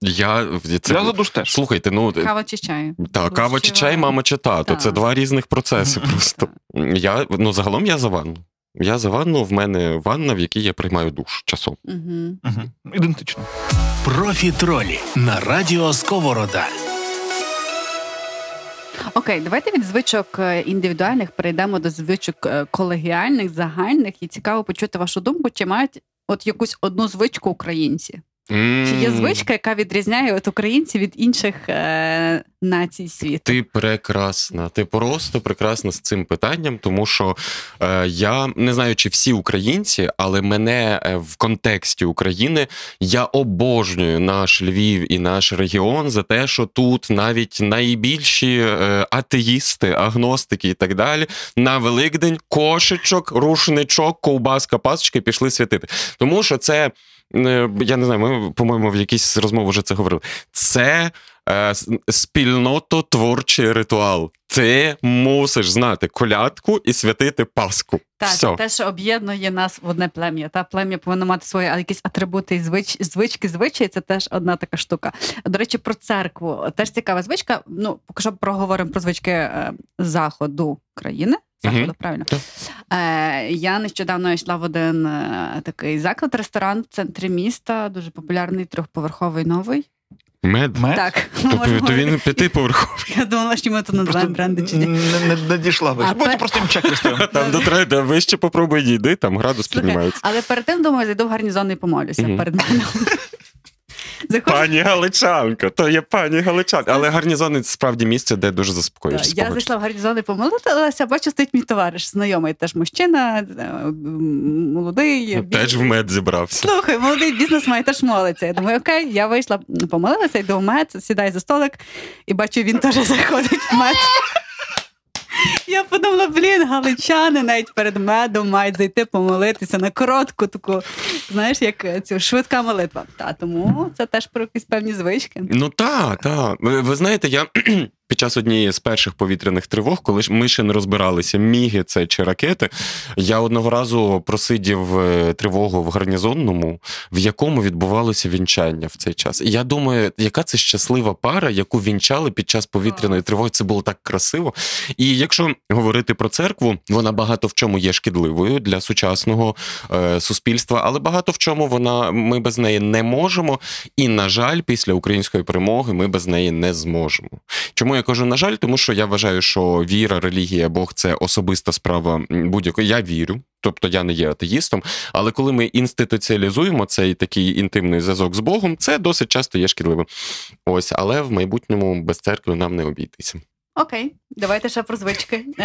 Я, це, Я за душ теж. Слухайте, ну Кава чи чай? та, Душ кава чи чай, мама чи тато. Це два різних процеси. <laughs> Просто я ну загалом я за ванну. Я за ванну, в мене ванна, в якій я приймаю душ часом. Угу. Мгм. Ідентично. Профітролі на радіо Сковорода. Окей, давайте від звичок е, індивідуальних перейдемо до звичок е, колегіальних, загальних. І цікаво почути вашу думку, чи мають от якусь одну звичку українці? Чи є звичка, яка відрізняє от українців від інших е, націй світу? Ти прекрасна. Ти просто прекрасна з цим питанням, тому що е, я не знаю, чи всі українці, але мене е, в контексті України я обожнюю наш Львів і наш регіон за те, що тут навіть найбільші е, атеїсти, агностики і так далі на Великдень кошечок, рушничок, ковбаска, пасочки пішли святити. Тому що це. Е, Я не знаю, ми, по-моєму, в якійсь розмові вже це говорили. Це е, спільнототворчий ритуал. Ти мусиш знати колядку і святити Пасху. Так, Все. те, що об'єднує нас в одне плем'я. Та плем'я повинно мати свої якісь атрибути і звич, звички, звичаї. Це теж одна така штука. До речі, про церкву теж цікава звичка. Ну, поки що проговоримо про звички е, заходу країни. Заходу, правильно. Е, я нещодавно йшла в один е, такий заклад, ресторан в центрі міста, дуже популярний, трьохповерховий новий. Мед. Мед? Так, То, можемо то він п'ятиповерховий. Я думала, що ми тут Просто називаємо бренди чи ні. не, не, не дійшла ви. А Будьте пер- простим чек-листом. <laughs> Там до треба вище попробуй дійди, там градус піднімається. Але перед тим, думаю, зайду в гарнізон і помолюся перед мене. <laughs> Заходжу, Пані Галичанка, то є пані Галичанка. Але гарнізон це справді місце, де дуже заспокоїшся. Я зайшла в гарнізон і помолилася, бачу, стоїть мій товариш, знайомий теж мужчина, е, молодий. бізнес- Теж в мед зібрався. Слухай, молодий бізнес має теж молиться. Я думаю, окей, я вийшла, помолилася, йду в мед, сідаю за столик і бачу, він теж заходить в мед. Я подумала, блін, галичани навіть перед медом мають зайти помолитися на коротку таку, знаєш, як е, цю швидка молитва. Та тому це теж про якісь певні звички. Ну так, так. Ви, ви знаєте, я під час однієї з перших повітряних тривог, коли ми ще не розбиралися, міги це чи ракети, я одного разу просидів е, тривогу в гарнізонному, в якому відбувалося вінчання в цей час. І я думаю, яка це щаслива пара, яку вінчали під час повітряної тривоги. Це було так красиво. І якщо говорити про церкву, вона багато в чому є шкідливою для сучасного е, суспільства, але багато в чому вона ми без неї не можемо. І, на жаль, після української перемоги ми без неї не зможемо. Чому Я кажу, на жаль, тому що я вважаю, що віра, релігія, Бог це особиста справа будь-якої. Я вірю, тобто я не є атеїстом. Але коли ми інституціалізуємо цей такий інтимний зв'язок з Богом, це досить часто є шкідливим. Ось, але в майбутньому без церкви нам не обійтися. Окей, давайте ще про звички. Е,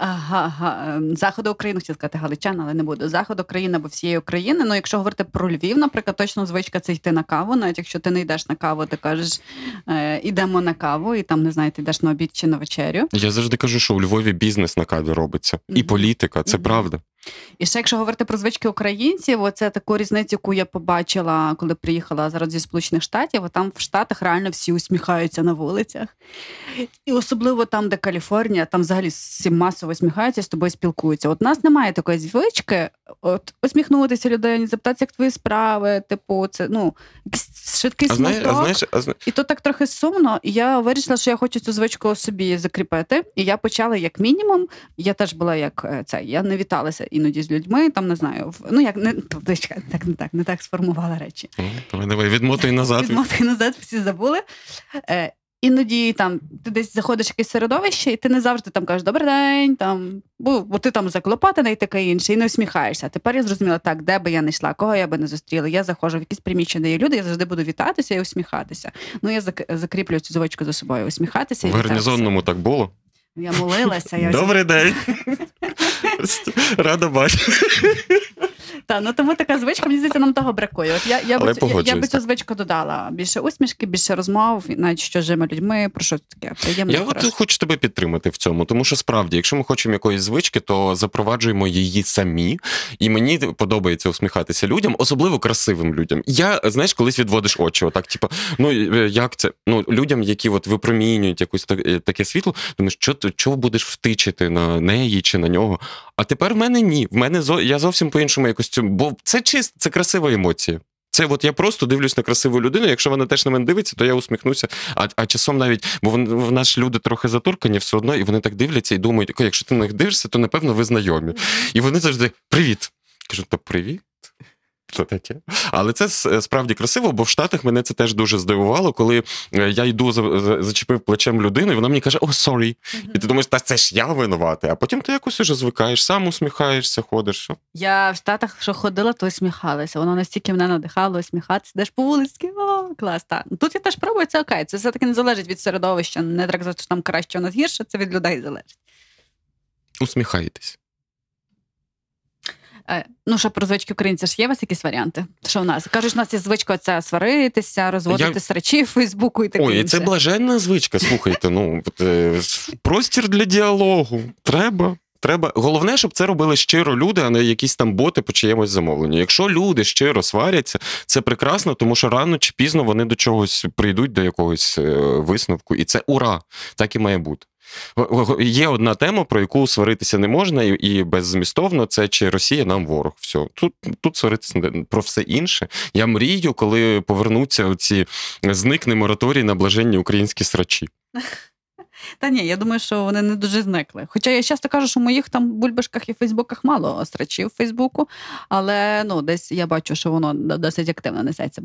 ага, ага, ем, Заходу України, хотів сказати Галичан, але не буду. Заходу України або всієї України. Ну, якщо говорити про Львів, наприклад, точно звичка це йти на каву. Навіть якщо ти не йдеш на каву, ти кажеш, е, ідемо на каву, і там не знаю, ти йдеш на обід чи на вечерю. Я завжди кажу, що у Львові бізнес на каві робиться, і політика, це правда. І ще якщо говорити про звички українців, оце таку різницю, яку я побачила, коли приїхала зараз зі Сполучених Штатів, там в Штатах реально всі усміхаються на вулицях. І особливо там, де Каліфорнія, там взагалі всі масово усміхаються, з тобою спілкуються. От у нас немає такої звички, от усміхнутися людині, запитатися, як твої справи, типу, це ну швидкий А знаєш, а знаєш, а зна- І то так трохи сумно. І я вирішила, що я хочу цю звичку собі закріпити. І я почала як мінімум. Я теж була як е, це. Я не віталася іноді з людьми. Там не знаю. в- Ну як не тобто, так, не так, не так сформувала речі. О, Давай, давай, відмотуй назад. Відмоти назад, всі забули. Е, Іноді там ти десь заходиш в якесь середовище, і ти не завжди там кажеш добрий день, там бо, бо ти там заклопотаний і таке інше, і не усміхаєшся. А тепер я зрозуміла, так, де би я не йшла, кого я би не зустріла. Я заходжу в якісь приміщення, де є люди, я завжди буду вітатися і усміхатися. Ну я зак- закріплю цю звичку за собою, усміхатися і В вітатися. гарнізонному так було. Я молилася. Я Добрий день. <laughs> Рада бачити. Та, ну тому така звичка, мені здається, нам того бракує. От я, я, Але би, я, я би цю звичку додала. Більше усмішки, більше розмов, навіть що з живими людьми, про що таке приємне. Я от хочу тебе підтримати в цьому, тому що справді, якщо ми хочемо якоїсь звички, то запроваджуємо її самі. І мені подобається усміхатися людям, особливо красивим людям. Я знаєш, колись відводиш очі, отак, типу, ну е, як це? Ну людям, які от випромінюють якусь е, таке світло, думаєш, що ти чого будеш втичити на неї чи на нього? А тепер в мене ні. В мене зо я зовсім по-іншому якось цю, бо це чист, це красива емоція. Це от я просто дивлюсь на красиву людину. Якщо вона теж на мене дивиться, то я усміхнуся. А, а часом навіть, бо в, в нас люди трохи затуркані все одно, і вони так дивляться і думають, «Окей, якщо ти на них дивишся, то напевно ви знайомі. І вони завжди привіт. Кажу, то привіт. Що таке? Але це справді красиво, бо в Штатах мене це теж дуже здивувало, коли е, я йду за, за- зачепив плечем людину, і вона мені каже: О, sorry. І ти думаєш, та це ж я винуватий. А потім ти якось уже звикаєш, сам усміхаєшся, ходиш. все. Я в Штатах, що ходила, то усміхалася. Воно настільки мене надихало усміхатися. Йдеш по вулиці, о, клас. Та. Тут я теж пробую, це окей. Це все-таки не залежить від середовища. Не так що там краще, у нас гірше, це від людей залежить. Усміхаєтесь. Е, ну, що про звички українців ж є у вас якісь варіанти? Що в нас? Кажуть, у нас є звичка оця сваритися, розводити Я- срачі в Фейсбуку і таке Ой, і інше. це блаженна звичка. Слухайте, ну е, простір для діалогу. Треба. Треба головне, щоб це робили щиро люди, а не якісь там боти по чиємусь замовленню. Якщо люди щиро сваряться, це прекрасно, тому що рано чи пізно вони до чогось прийдуть до якогось е, висновку, і це ура! Так і має бути. Є одна тема, про яку сваритися не можна, і, беззмістовно це чи Росія нам ворог. Все тут, тут сваритися про все інше. Я мрію, коли повернуться оці зникне мораторій на блаженні українські срачі. <laughs> Та ні, я думаю, що вони не дуже зникли. Хоча я часто кажу, що в моїх там бульбашках і Фейсбуках мало срачів Фейсбуку, але ну десь я бачу, що воно досить активно несеться.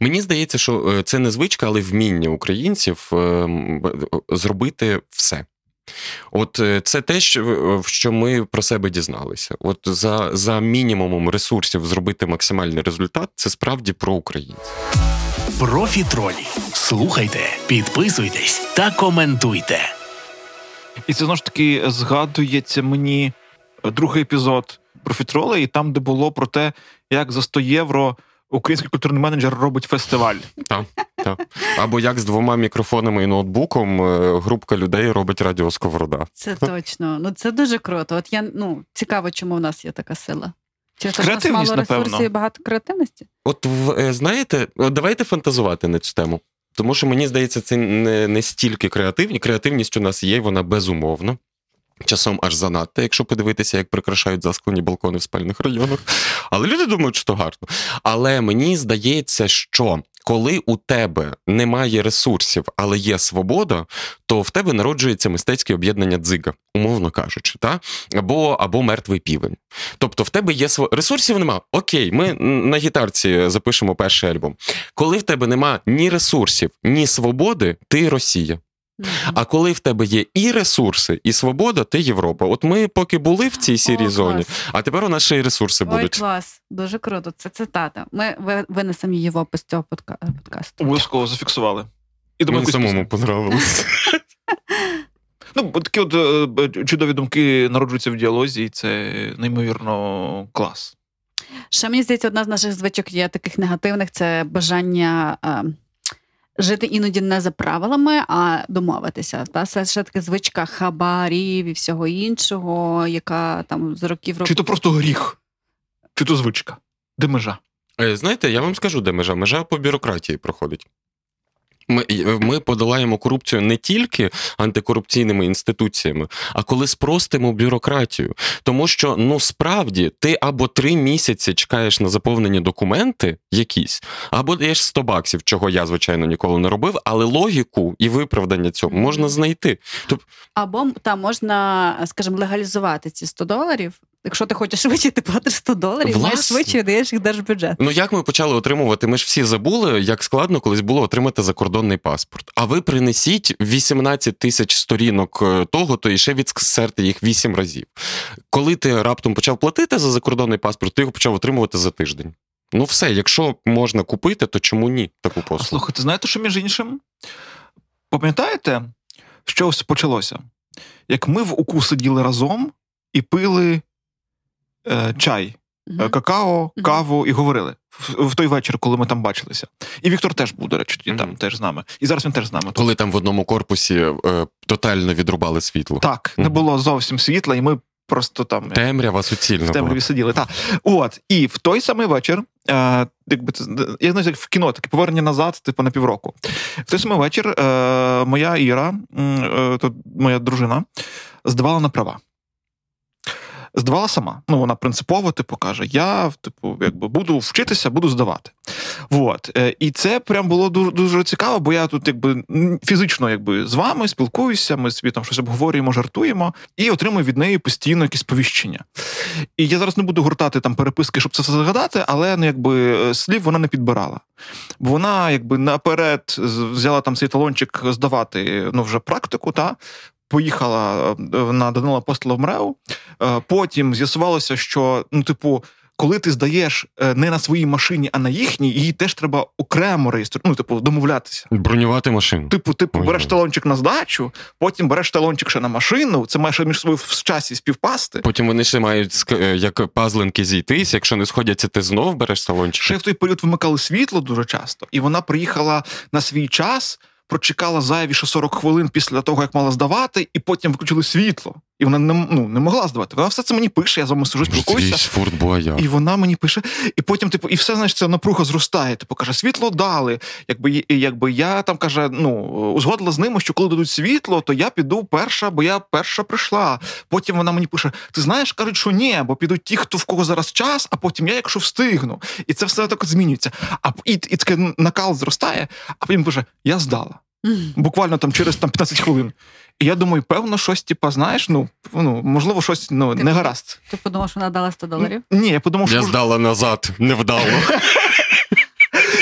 Мені здається, що е, це не звичка, але вміння українців е, б- зробити все. От е, це те, що, е, що ми про себе дізналися. От за, за мінімумом ресурсів зробити максимальний результат це справді про українців. Профітролі. Слухайте, підписуйтесь та коментуйте. І це знову ж таки згадується мені другий епізод профітроли, і там, де було про те, як за 100 євро український культурний менеджер робить фестиваль. Так. Або як з двома мікрофонами і ноутбуком е, групка людей робить радіо Сковорода. Це точно. Ну це дуже круто. От я ну цікаво, чому в нас є така сила. Чи ж мало ресурсів і багато креативності? От е, знаєте, давайте фантазувати на цю тему. Тому що мені здається, це не, не стільки креативні. Креативність у нас є, вона безумовна. Часом аж занадто, якщо подивитися, як прикрашають засклені балкони в спальних районах. Але люди думають, що гарно. Але мені здається, що коли у тебе немає ресурсів, але є свобода, то в тебе народжується мистецьке об'єднання дзига, умовно кажучи, та? Або, або мертвий півень. Тобто в тебе є св... ресурсів нема. Окей, ми на гітарці запишемо перший альбом. Коли в тебе нема ні ресурсів, ні свободи, ти Росія. А коли в тебе є і ресурси, і свобода, ти Європа. От ми поки були в цій сірій О, зоні, клас. а тепер у нас ще й ресурси Ой, будуть. клас, дуже круто. Це цитата. Ми ви- винесемо її в опис цього подка... подкасту. Обов'язково зафіксували. І думаю, Мені якусь самому понравилось. <laughs> Ну, такі от е, е, чудові думки народжуються в діалозі, і це неймовірно клас. Ще мені здається, одна з наших звичок є таких негативних це бажання е, жити іноді не за правилами, а домовитися. Та це ще така звичка хабарів і всього іншого, яка там з років року. Чи то просто гріх, чи то звичка. Де межа? Е, Знаєте, я вам скажу, де межа. Межа по бюрократії проходить. Ми, е, ми подолаємо корупцію не тільки антикорупційними інституціями, а коли спростимо бюрократію. Тому що ну справді ти або три місяці чекаєш на заповнені документи якісь, або даєш 100 баксів, чого я звичайно ніколи не робив, але логіку і виправдання цього можна знайти. Або там можна, скажімо, легалізувати ці 100 доларів. Якщо ти хочеш швидше, ти платиш 100 доларів, маєш швидше даєш їх держбюджет. Ну як ми почали отримувати? Ми ж всі забули, як складно колись було отримати закордонний паспорт. А ви принесіть 18 тисяч сторінок е, того, то і ще відсерте їх 8 разів. Коли ти раптом почав платити за закордонний паспорт, ти його почав отримувати за тиждень. Ну все, якщо можна купити, то чому ні таку послугу? слухайте, знаєте, що між іншим? Пам'ятаєте, що ось почалося? Як ми в УКУ сиділи разом і пили чай, е, Мгм. какао, каву і говорили в, в той вечір, коли ми там бачилися. І Віктор теж був, до речі, тоді там теж з нами. І зараз він теж з нами. Коли там в одному корпусі е, тотально відрубали світло. Так, не було зовсім світла, і ми просто там. Темрява суцільна. в темряві була. сиділи. Так. От, і в той самий вечір, е, якби це, я знаю, як в кіно, таке повернення назад, типу на півроку. В той самий вечір е, моя Іра, е, то моя дружина, здавала на права. Здавала сама. Ну, вона принципово, типу, каже: я типу, якби буду вчитися, буду здавати. От. Е, І це прям було дуже, дуже цікаво, бо я тут якби фізично якби, з вами спілкуюся, ми собі там щось обговорюємо, жартуємо, і отримую від неї постійно якісь повіщення. І я зараз не буду гуртати там переписки, щоб це все згадати, але ну, якби е, слів вона не підбирала. Бо вона якби наперед взяла там цей талончик здавати ну, вже практику, та. Поїхала е, на Данила Апостола в МРЕУ. Е, Потім з'ясувалося, що ну, типу, коли ти здаєш е, не на своїй машині, а на їхній, її теж треба окремо реєструвати, ну, типу, домовлятися. Бронювати машину. Типу, типу, Ой, береш талончик на здачу, потім береш талончик ще на машину. Це має ще між собою в часі співпасти. Потім вони ще мають як пазлинки зійтись. Якщо не сходяться, ти знов береш салончик. Ще в той період вимикали світло дуже часто, і вона приїхала на свій час, прочекала зайві ще 40 хвилин після того, як мала здавати, і потім виключили світло. І вона не, ну, не могла здавати. Вона все це мені пише, я з вами сижу, спілкуюся. І вона мені пише, і потім, типу, і все, знаєш, це напруга зростає. Типу, каже, світло дали. Якби, якби я там каже, ну, узгодила з ними, що коли дадуть світло, то я піду перша, бо я перша прийшла. Потім вона мені пише: ти знаєш, кажуть, що ні, бо підуть ті, хто в кого зараз час, а потім я, якщо встигну. І це все так змінюється. А і, і таке накал зростає, а потім пише: я здала. Буквально там через там 15 хвилин. І я думаю, певно, щось, типа, знаєш, ну, ну можливо, щось ну, не гаразд. Ти подумав, що вона дала 100 доларів? Ні, я подумав, що Я здала назад, невдало. <laughs>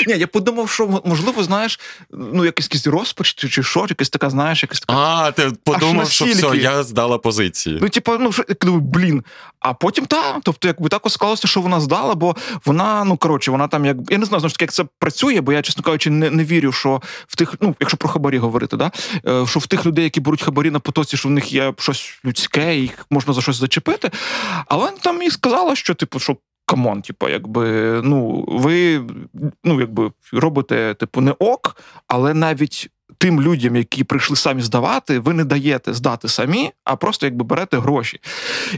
Ні, я подумав, що можливо, знаєш, ну якийсь якийсь розпач чи, чи що, якась така, знаєш, якась така. А, ти подумав, що все, я здала позиції. Ну, типу, ну що блін. А потім та, тобто, якби так склалося, що вона здала, бо вона, ну коротше, вона там як я не знаю, знову ж таки, як це працює, бо я, чесно кажучи, не, не вірю, що в тих, ну якщо про хабарі говорити, да, е, що в тих людей, які беруть хабарі на потоці, що в них є щось людське, їх можна за щось зачепити. Але там і сказала, що, типу, що. Come on, типу, якби ну ви ну якби робите, типу, не ок, але навіть тим людям, які прийшли самі здавати, ви не даєте здати самі, а просто якби берете гроші.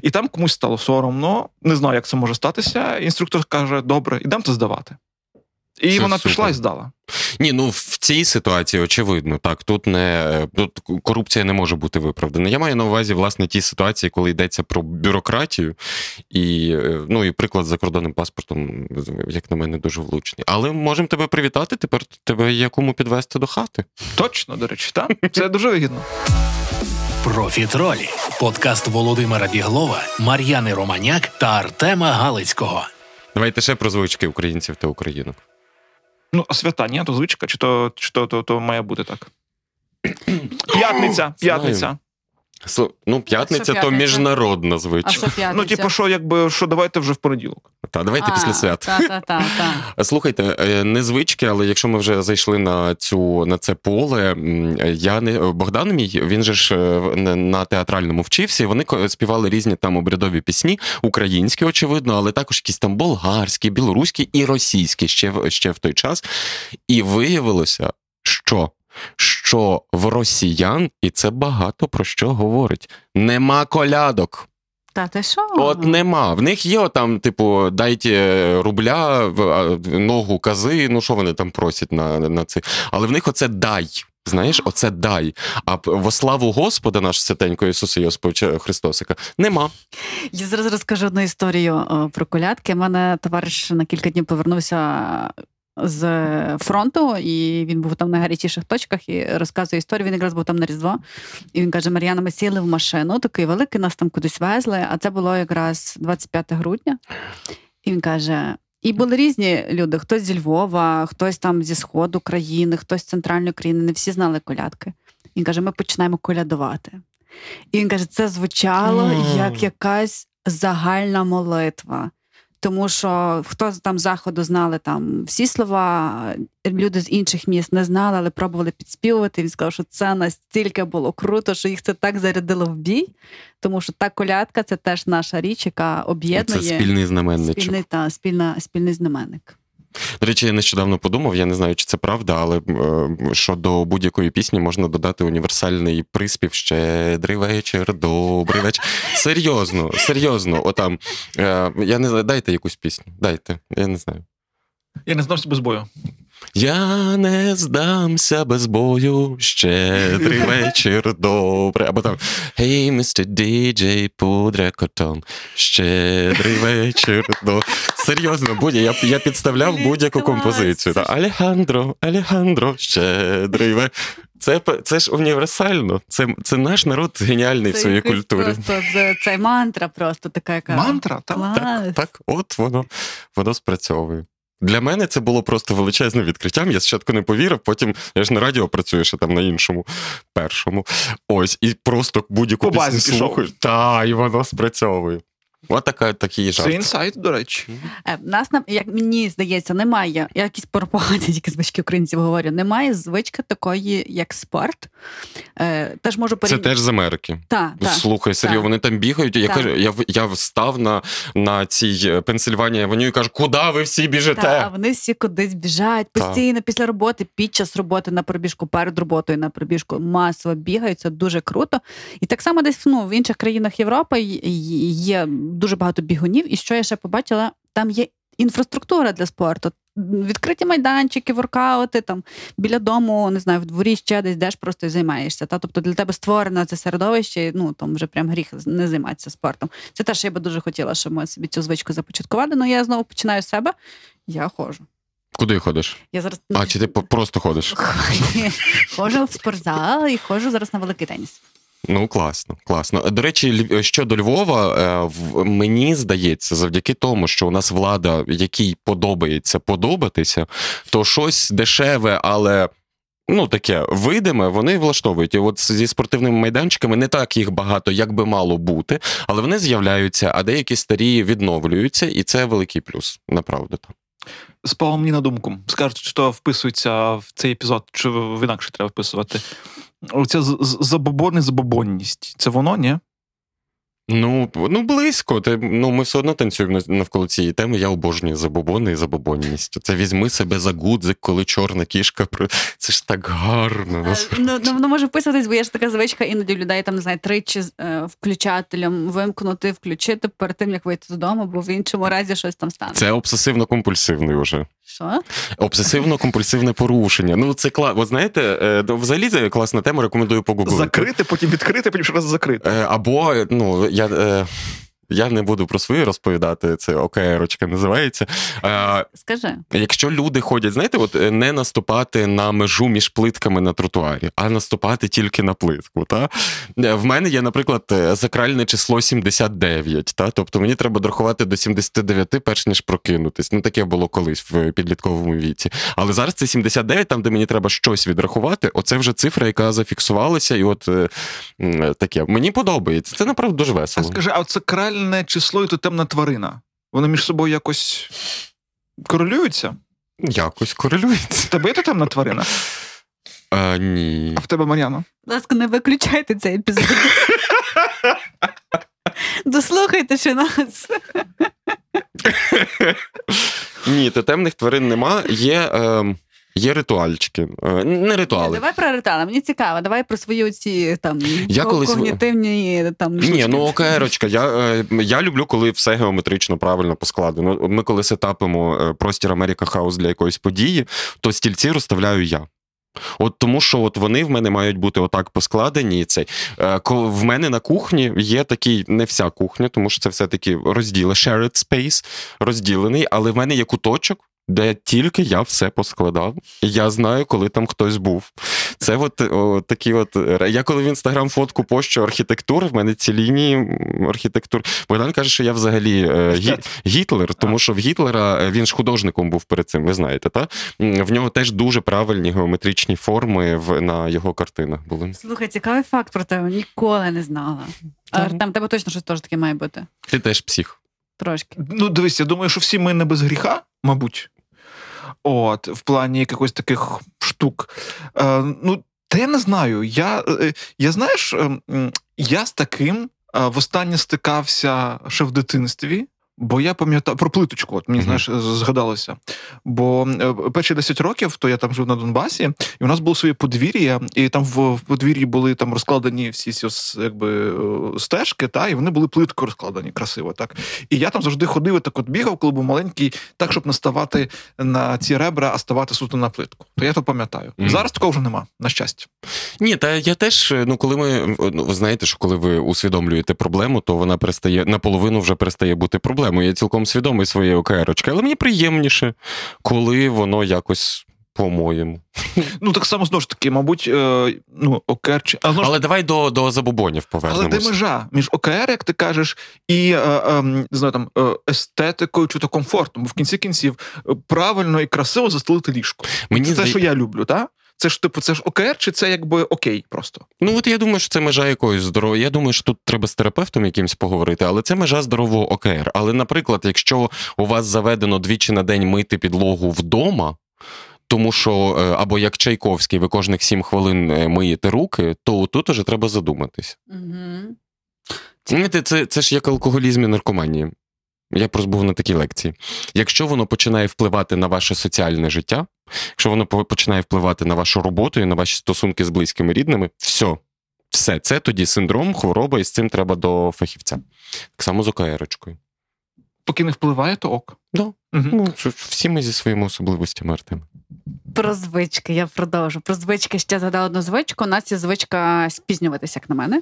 І там комусь стало соромно. Не знаю, як це може статися. Інструктор каже: добре, ідемте здавати. І Це вона супер. пішла і здала. Ні, ну в цій ситуації очевидно, так тут не тут корупція не може бути виправдана. Я маю на увазі власне ті ситуації, коли йдеться про бюрократію, і е, ну і приклад з закордонним паспортом, як на мене, дуже влучний. Але можемо тебе привітати. Тепер тебе є кому підвести до хати. Точно, до речі, так? Це дуже вигідно. Профітролі подкаст Володимира Біглова, Мар'яни Романяк та Артема Галицького. Давайте ще про звички українців та українок. Ну, а свята, ні, то звичка, чи то, чи то, то, то має бути так. П'ятниця, п'ятниця. Ну, п'ятниця то п'ятниця? міжнародна А звичка. що п'ятниця? Ну, типу, що, якби, що давайте вже в понеділок. Та давайте після свят. Так, так, так. Та. <laughs> Слухайте, е, не звички, але якщо ми вже зайшли на цю на це поле, я не Богдан мій, він же ж е, на- театральному вчився. і Вони співали різні там обрядові пісні, українські, очевидно, але також якісь там болгарські, білоруські і російські ще в ще в той час. І виявилося, що. Що в росіян, і це багато про що говорить. Нема колядок. Та ти що? От нема. В них є там, типу, дайте рубля, а, в ногу кози. Ну що вони там просять на, на це? Але в них оце дай. Знаєш, оце дай. А во славу Господа, наш святенько Ісуса Йосиповича Христосика, нема. Я зараз розкажу одну історію про колядки. У мене товариш на кілька днів повернувся з фронту, і він був там на гарячіших точках і розказує історію. Він якраз був там на Різдво. І він каже: Мар'яна, ми сіли в машину, такий великий, нас там кудись везли, а це було якраз 25 грудня. І він каже. І були різні люди: хтось зі Львова, хтось там зі сходу країни, хтось з центральної країни. Не всі знали колядки. Він каже: ми починаємо колядувати. І він каже, це звучало як якась загальна молитва. Тому що хто там заходу знали там всі слова, люди з інших міст не знали, але пробували підспівувати. Він сказав, що це настільки було круто, що їх це так зарядило в бій. Тому що та колядка це теж наша річ, яка Це спільний знаменничок. спільний та спільна, спільний знаменник. До речі, я нещодавно подумав, я не знаю, чи це правда, але е, що до будь-якої пісні можна додати універсальний приспів щедрий вечір, добрий вечір. Серйозно, серйозно. Отам. Е, я не знаю, дайте якусь пісню. Дайте, я не знаю. Я не знав без бою. Я не здамся без бою, щедрий <laughs> вечір, добре. Або там Hey, Mr. DJ, пудра котон, щедрий вечір. до Серйозно, будь я, я підставляв будь-яку композицію. Та, Алехандро, Алехандро, щедрий вечір. Це, це ж універсально. Це, це наш народ геніальний в своїй культурі. Просто це мантра, просто така яка Мантра, так? Клас. Так, так, от воно, воно спрацьовує. Для мене це було просто величезним відкриттям. Я спочатку не повірив, потім я ж на радіо працюю ще там на іншому, першому. Ось, і просто будь-яку пісню слухаю. Та, і воно спрацьовує. От така, такий Це інсайт, до речі. Е, в нас, нам- як мені здається, немає. Я якісь пропагані тільки звички українців говорю. Немає звички такої, як спорт. Е, теж можу Це теж з Америки. Та, та. Слухай, серйозно, вони там бігають. Я кажу, я, в- я встав на, на цій е, Пенсильванії Авеню і кажу, куди ви всі біжите? Та, а вони всі кудись біжать постійно після роботи, під час роботи на пробіжку, перед роботою на пробіжку масово бігають. Це дуже круто. І так само десь ну, в інших країнах Європи є дуже багато бігунів. І що я ще побачила, там є інфраструктура для спорту. Відкриті майданчики, воркаути там біля дому, не знаю, в дворі ще десь де ж просто і займаєшся. Та тобто для тебе створено це середовище, ну там вже прям гріх не займатися спортом. Це теж я би дуже хотіла, щоб ми собі цю звичку започаткували. Ну я знову починаю з себе. Я ходжу. Куди ходиш? Я зараз А, чи ти просто ходиш? ходжу в спортзал і ходжу зараз на великий теніс. Ну, класно, класно. До речі, щодо Львова, е, мені здається, завдяки тому, що у нас влада, якій подобається подобатися, то щось дешеве, але. Ну, таке видиме, вони влаштовують. І от зі спортивними майданчиками не так їх багато, як би мало бути, але вони з'являються, а деякі старі відновлюються, і це великий плюс. Направду. Спало мені на думку. Скажуть, що вписується в цей епізод, чи в інакше треба вписувати. Оця з- з- забобонність. Це воно, ні? Ну, ну близько. Ти, ну, ми все одно танцюємо навколо цієї теми. Я обожнюю забобони і забобонність. Це візьми себе за гудзик, коли чорна кішка. при- Це ж так гарно. Е, Ну, ну, воно може вписуватись, бо є ж така звичка, іноді людей там не знаю, тричі е, включателем вимкнути, включити перед тим, як вийти з дому, бо в іншому разі щось там стане. Це обсесивно-компульсивний уже. Що? Обсесивно-компульсивне порушення. Ну, це кла... Ви знаєте, е, ну, взагалі це класна тема, рекомендую погуглити. Закрити, потім відкрити, потім ще раз закрити. Е, Або, ну, я. Е... Я не буду про свої розповідати, це ОКРочка називається. Е, Скажи. Якщо люди ходять, знаєте, от е, не наступати на межу між плитками на тротуарі, а наступати тільки на плитку. Та? Е, В мене є, наприклад, е, сакральне число 79. Та? Тобто мені треба дорахувати до 79, перш ніж прокинутись. Ну, таке було колись в підлітковому віці. Але зараз це 79, там, де мені треба щось відрахувати. Оце вже цифра, яка зафіксувалася, і от е, таке. Мені подобається. Це направду дуже А весело. скажи, а це кральне число і тотемна тварина. Вони між собою якось корелюються? Якось корелюється. В тебе є тотемна тварина? А, ні. А в тебе Мар'яна? Будь ласка, не виключайте цей епізод. Дослухайте ще нас. Ні, тотемних тварин нема. Є, е, є ритуальчики. Е, не ритуали. Давай про ритуали. Мені цікаво. Давай про свої ці там Я колись- когнітивні там. Ні, ну ОКРочка. Я, е, я люблю, коли все геометрично правильно поскладено. Ми коли сетапимо е, простір Америка Хаус для якоїсь події, то стільці розставляю я. От тому, що от вони в мене мають бути отак поскладені. І цей. В мене на кухні є такий, не вся кухня, тому що це все-таки розділи, shared space, розділений, але в мене є куточок, де тільки я все поскладав. І я знаю, коли там хтось був. Це от о, такі от. Я коли в інстаграм фотку пощу архітектури, в мене ці лінії архітектур. Богдан каже, що я взагалі е, гі, Гітлер, тому що в Гітлера е, він ж художником був перед цим, ви знаєте, та? В нього теж дуже правильні геометричні форми в, на його картинах були. Слухай, цікавий факт про тебе. Ніколи не знала. А там тебе точно щось теж таке має бути. Ти теж псих. Трошки. Ну, дивись, я думаю, що всі ми не без гріха, мабуть. От, в плані якихось таких штук. Е, ну, та я не знаю. Я, е, я знаєш, е, я з таким е, востаннє стикався ще в дитинстві. Бо я пам'ятаю про плиточку, от мені знаєш, згадалося. Бо е, перші 10 років то я там жив на Донбасі, і у нас було своє подвір'я, і там в, подвір'ї були там розкладені всі ці якби е, стежки, та і вони були плиткою розкладені красиво. Так і я там завжди ходив, і так от бігав, коли був маленький, так щоб не ставати на ці ребра, а ставати суто на плитку. То я то пам'ятаю. Мгм. Зараз такого вже нема, на щастя. Ні, та я теж, е, ну коли ми ну, знаєте, що коли ви усвідомлюєте проблему, то вона перестає наполовину вже перестає бути проблемою. Я цілком свідомий своєї ОКРочки, але мені приємніше, коли воно якось по-моєму. <laughs> Ну так само знову ж таки, мабуть, е, ну ОКР чи а знову ж Але давай до, до забобонів Але де межа між ОКР, як ти кажеш, і е, е, не знаю, там, е, естетикою чи то комфортом. Бо в кінці кінців е, правильно і красиво застелити ліжко. Мені це те, здає- що я люблю, так? Це ж типу, це ж ОКР, чи це якби окей просто? Ну от я думаю, що це межа якоїсь здорової. Я думаю, що тут треба з терапевтом якимось поговорити, але це межа здорового ОКР. Але, наприклад, якщо у вас заведено двічі на день мити підлогу вдома. Тому що, е, або як Чайковський, ви кожних сім хвилин е, миєте руки, то тут уже треба задуматись. Угу. Знаєте, це, це ж як алкоголізм і наркоманія. Я просто був на такій лекції. Якщо воно починає впливати на ваше соціальне життя, якщо воно починає впливати на вашу роботу і на ваші стосунки з близькими рідними, все. Все, це тоді синдром, хвороба, і з цим треба до фахівця. Так само з ОКРочкою. Поки не впливає, то ок. Да. Угу. Ну, всі ми зі своїми особливостями, Артем. Про звички я продовжу. Про звички ще згадала одну звичку. У нас є звичка спізнюватися, як на мене.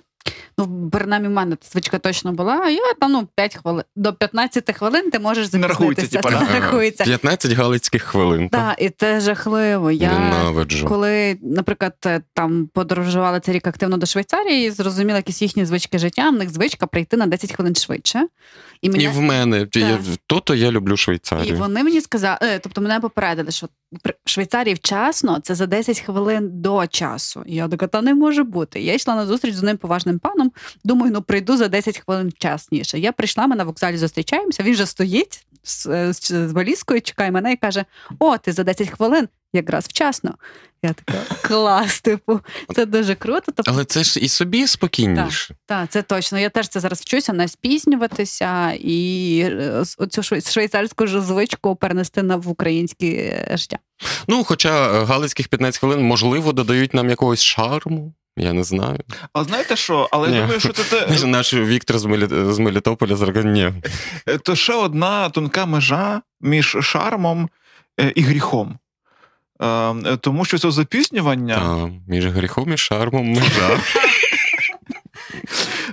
Ну, принаймні, в мене звичка точно була. а Я там ну 5 хвилин до 15 хвилин ти можеш запізнитися. не рахується. 15 галицьких хвилин. Так, і це жахливо. Я Ненавиджу. коли, наприклад, е, там подорожувала цей рік активно до Швейцарії, зрозуміла якісь їхні звички життя. В них звичка прийти на 10 хвилин швидше. І І в мене. Я, то-то я люблю І Швейцарію. вони мені сказали, е, тобто мене попередили, що Швейцарії вчасно це за 10 хвилин до часу. І я така, та не може бути. Я йшла на зустріч з одним поважним паном. Думаю, ну прийду за 10 хвилин вчасніше. Я прийшла, ми на вокзалі зустрічаємося. Він вже стоїть з, е, з, з валізкою, чекає мене і каже: О, ти за 10 хвилин якраз вчасно. Я така <laughs> клас, типу, це дуже круто. Тобто, Але це ж і собі спокійніше. так, це точно. Я теж це зараз вчуся не спізнюватися і е, оцю швей- швейцарську ж звичку перенести на в українське е, життя. Ну, хоча е, галицьких 15 хвилин, можливо, додають нам якогось шарму. Я не знаю. А знаєте що? Але Ні. я думаю, що це, те, Наш Віктор з, Мелі... з Мелітополя зараз ні. то ще одна тонка межа між шармом е, і гріхом. Е, е, Тому що це запізнювання. А, між гріхом і шармом межа. <laughs>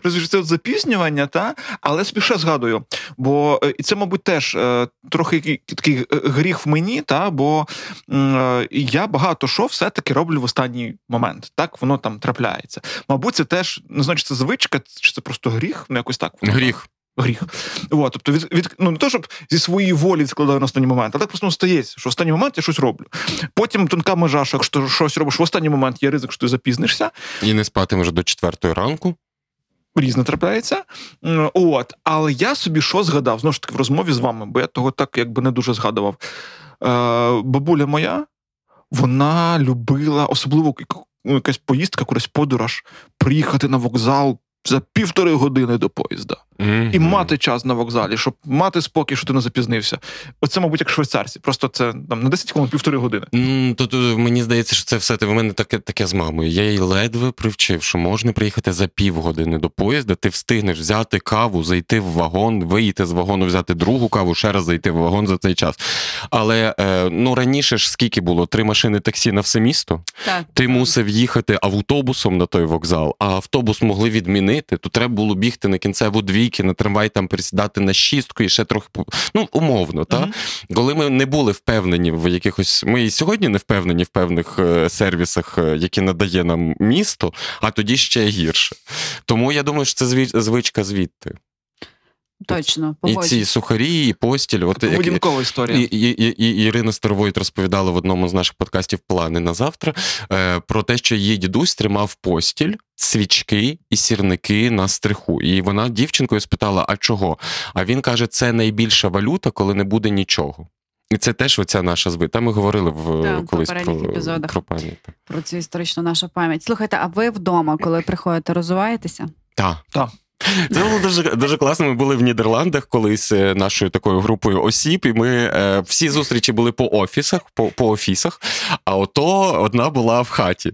Розумієш, це запізнювання, та але собі ще згадую. Бо е, і це, мабуть, теж е, трохи такий гріх в мені, та бо е, я багато що все-таки роблю в останній момент. Так воно там трапляється. Мабуть, це теж не знаю, чи це звичка, чи це просто гріх, ну якось так. воно Гріх. Гріх. От, тобто від, від ну не то, щоб зі своєї волі складаю на останній момент, а так просто ну, стається, що в останній момент я щось роблю. Потім тонка межа, що якщо щось робиш в останній момент, є ризик, що ти запізнишся. І не спатимеш до четвертої ранку. Різне трапляється. От, але я собі що згадав знову ж таки в розмові з вами, бо я того так якби не дуже згадував. Е, бабуля моя, вона любила, особливо ну, якась поїздка, кудись подорож, приїхати на вокзал за півтори години до поїзда. І мати час на вокзалі, щоб мати спокій, що ти не запізнився. Оце, мабуть, як швейцарці. Просто це там на 10 хвилин півтори години. То, то мені здається, що це все в мене таке, таке з мамою. Я її ледве привчив, що можна приїхати за півгодини до поїзда, ти встигнеш взяти каву, зайти в вагон, вийти з вагону, взяти другу каву, ще раз зайти в вагон за цей час. Але е, ну раніше ж скільки було? Три машини таксі на все місто. Так. Ти мусив їхати автобусом на той вокзал, а автобус могли відмінити, то треба було бігти на кінцеву двійки, на трамвай там пересідати на шістку і ще трохи ну умовно, та Мгм. коли ми не були впевнені в якихось, ми і сьогодні не впевнені в певних е, сервісах, е, які надає нам місто, а тоді ще гірше. Тому я думаю, що це звичка звідти. Точно, І ці сухарі, і постіль. От як- Поведінкова історія. і, і, і, і Ірина Старовойт розповідала в одному з наших подкастів плани на завтра е, про те, що її дідусь тримав постіль, свічки і сірники на стриху. І вона дівчинкою спитала: а чого? А він каже: це найбільша валюта, коли не буде нічого. І це теж оця наша звичка. Там ми говорили в Так, колись про, епізодах. про пам'ять. Про цю історичну нашу пам'ять. Слухайте, а ви вдома, коли приходите, розуваєтеся? Так. Так. Це було дуже, дуже класно. Ми були в Нідерландах колись е, нашою такою групою осіб, і ми е, всі зустрічі були по офісах, по, по офісах, а ото одна була в хаті.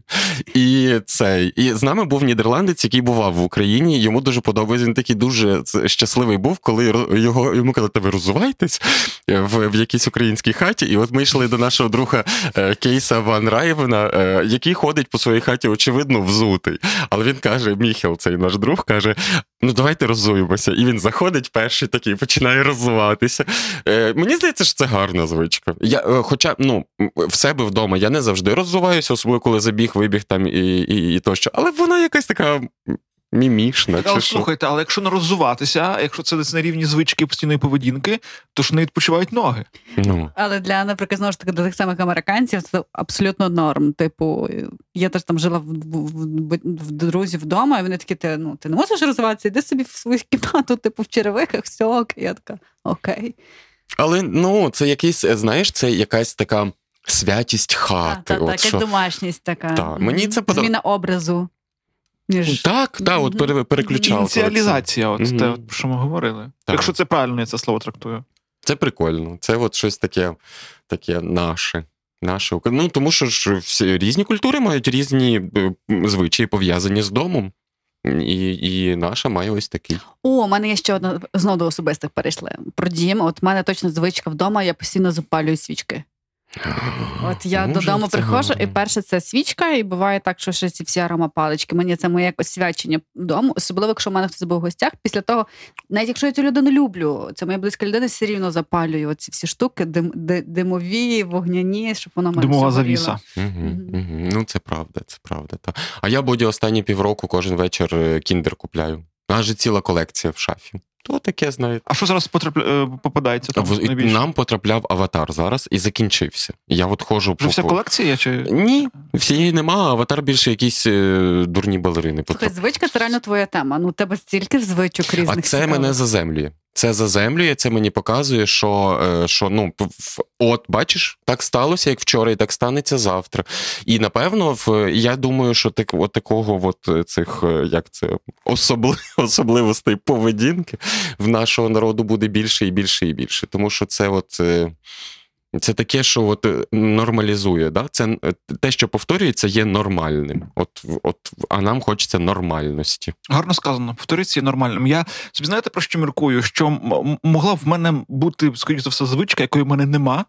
І цей, і з нами був нідерландець, який бував в Україні. Йому дуже подобається. Він такий дуже щасливий був, коли його йому казали, та ви розувайтесь в, в якійсь українській хаті. І от ми йшли до нашого друга е, Кейса Ван Райвена, е, який ходить по своїй хаті, очевидно, взутий. Але він каже: Міхел, цей наш друг, каже: ну давайте розуємося. І він заходить перший такий, починає розуватися. Е, мені здається, що це гарна звичка. Я, е, хоча ну, в себе вдома я не завжди роззуваюся, особливо коли забіг, вибіг там і, і, і тощо. Але вона якась така мімішна. Але Чи що. слухайте, але якщо не роззуватися, якщо це десь на рівні звички постійної поведінки, то ж не відпочивають ноги. Ну. Але для, наприклад, знову ж таки, для тих самих американців це абсолютно норм. Типу, я теж там жила в, в, в, в друзів вдома, і вони такі, ти, ну, ти не можеш розвиватися, йди собі в свою кімнату, типу, в черевиках, все окей. Я така, окей. Але ну, це якийсь, знаєш, це якась така святість хати. Та, та, от так, що... як домашність така. Та, мені це подоб- Зміна образу. Між... Так, так, от пере- переключалка. Ініціалізація, от Мгм. те, про що ми говорили. Так. Якщо це правильно, я це слово трактую. Це прикольно. Це от щось таке, таке наше. Наше ну тому що ж всі різні культури мають різні е, звичаї пов'язані з домом. І, і наша має ось такий. О, у мене є ще одна знову до особистих перейшли. Про дім. От в мене точно звичка вдома, я постійно запалюю свічки. От я Може, додому приходжу, і перше це свічка, і буває так, що ще ці всі аромапалички. Мені це моє якось свячення дому, особливо, якщо в мене хтось був в гостях. Після того, навіть якщо я цю людину люблю, це моя близька людина, все рівно запалюю оці всі штуки, дим, димові, вогняні, щоб воно мене Димова завіса. Угу, угу. Ну, це правда, це правда. Та. А я Боді останні півроку кожен вечір е, кіндер купляю. Же ціла колекція в шафі. То таке, знаєте. А що зараз потрапля... е, попадається там В- Нам потрапляв аватар зараз і закінчився. Я от ходжу Вже вся колекція чи Ні, всієї нема, аватар більше якісь е, дурні балерини Слухай, звичка це реально твоя тема. Ну, тебе стільки звичок різних. А це цікавих. мене заземлює. Це заземлює, це мені показує, що, е, що ну, в- от бачиш, так сталося, як вчора, і так станеться завтра. І напевно, в, я думаю, що так, от такого от цих як це особли, <laughs> особливостей поведінки в нашого народу буде більше і більше і більше. Тому що це от. е, Це таке, що от е, нормалізує, да? це е, те, що повторюється, є нормальним. От, от, а нам хочеться нормальності. гарно сказано, повториться є нормальним. Я собі знаєте про що міркую? Що могла в мене бути, скоріш за все, звичка, якої в мене нема,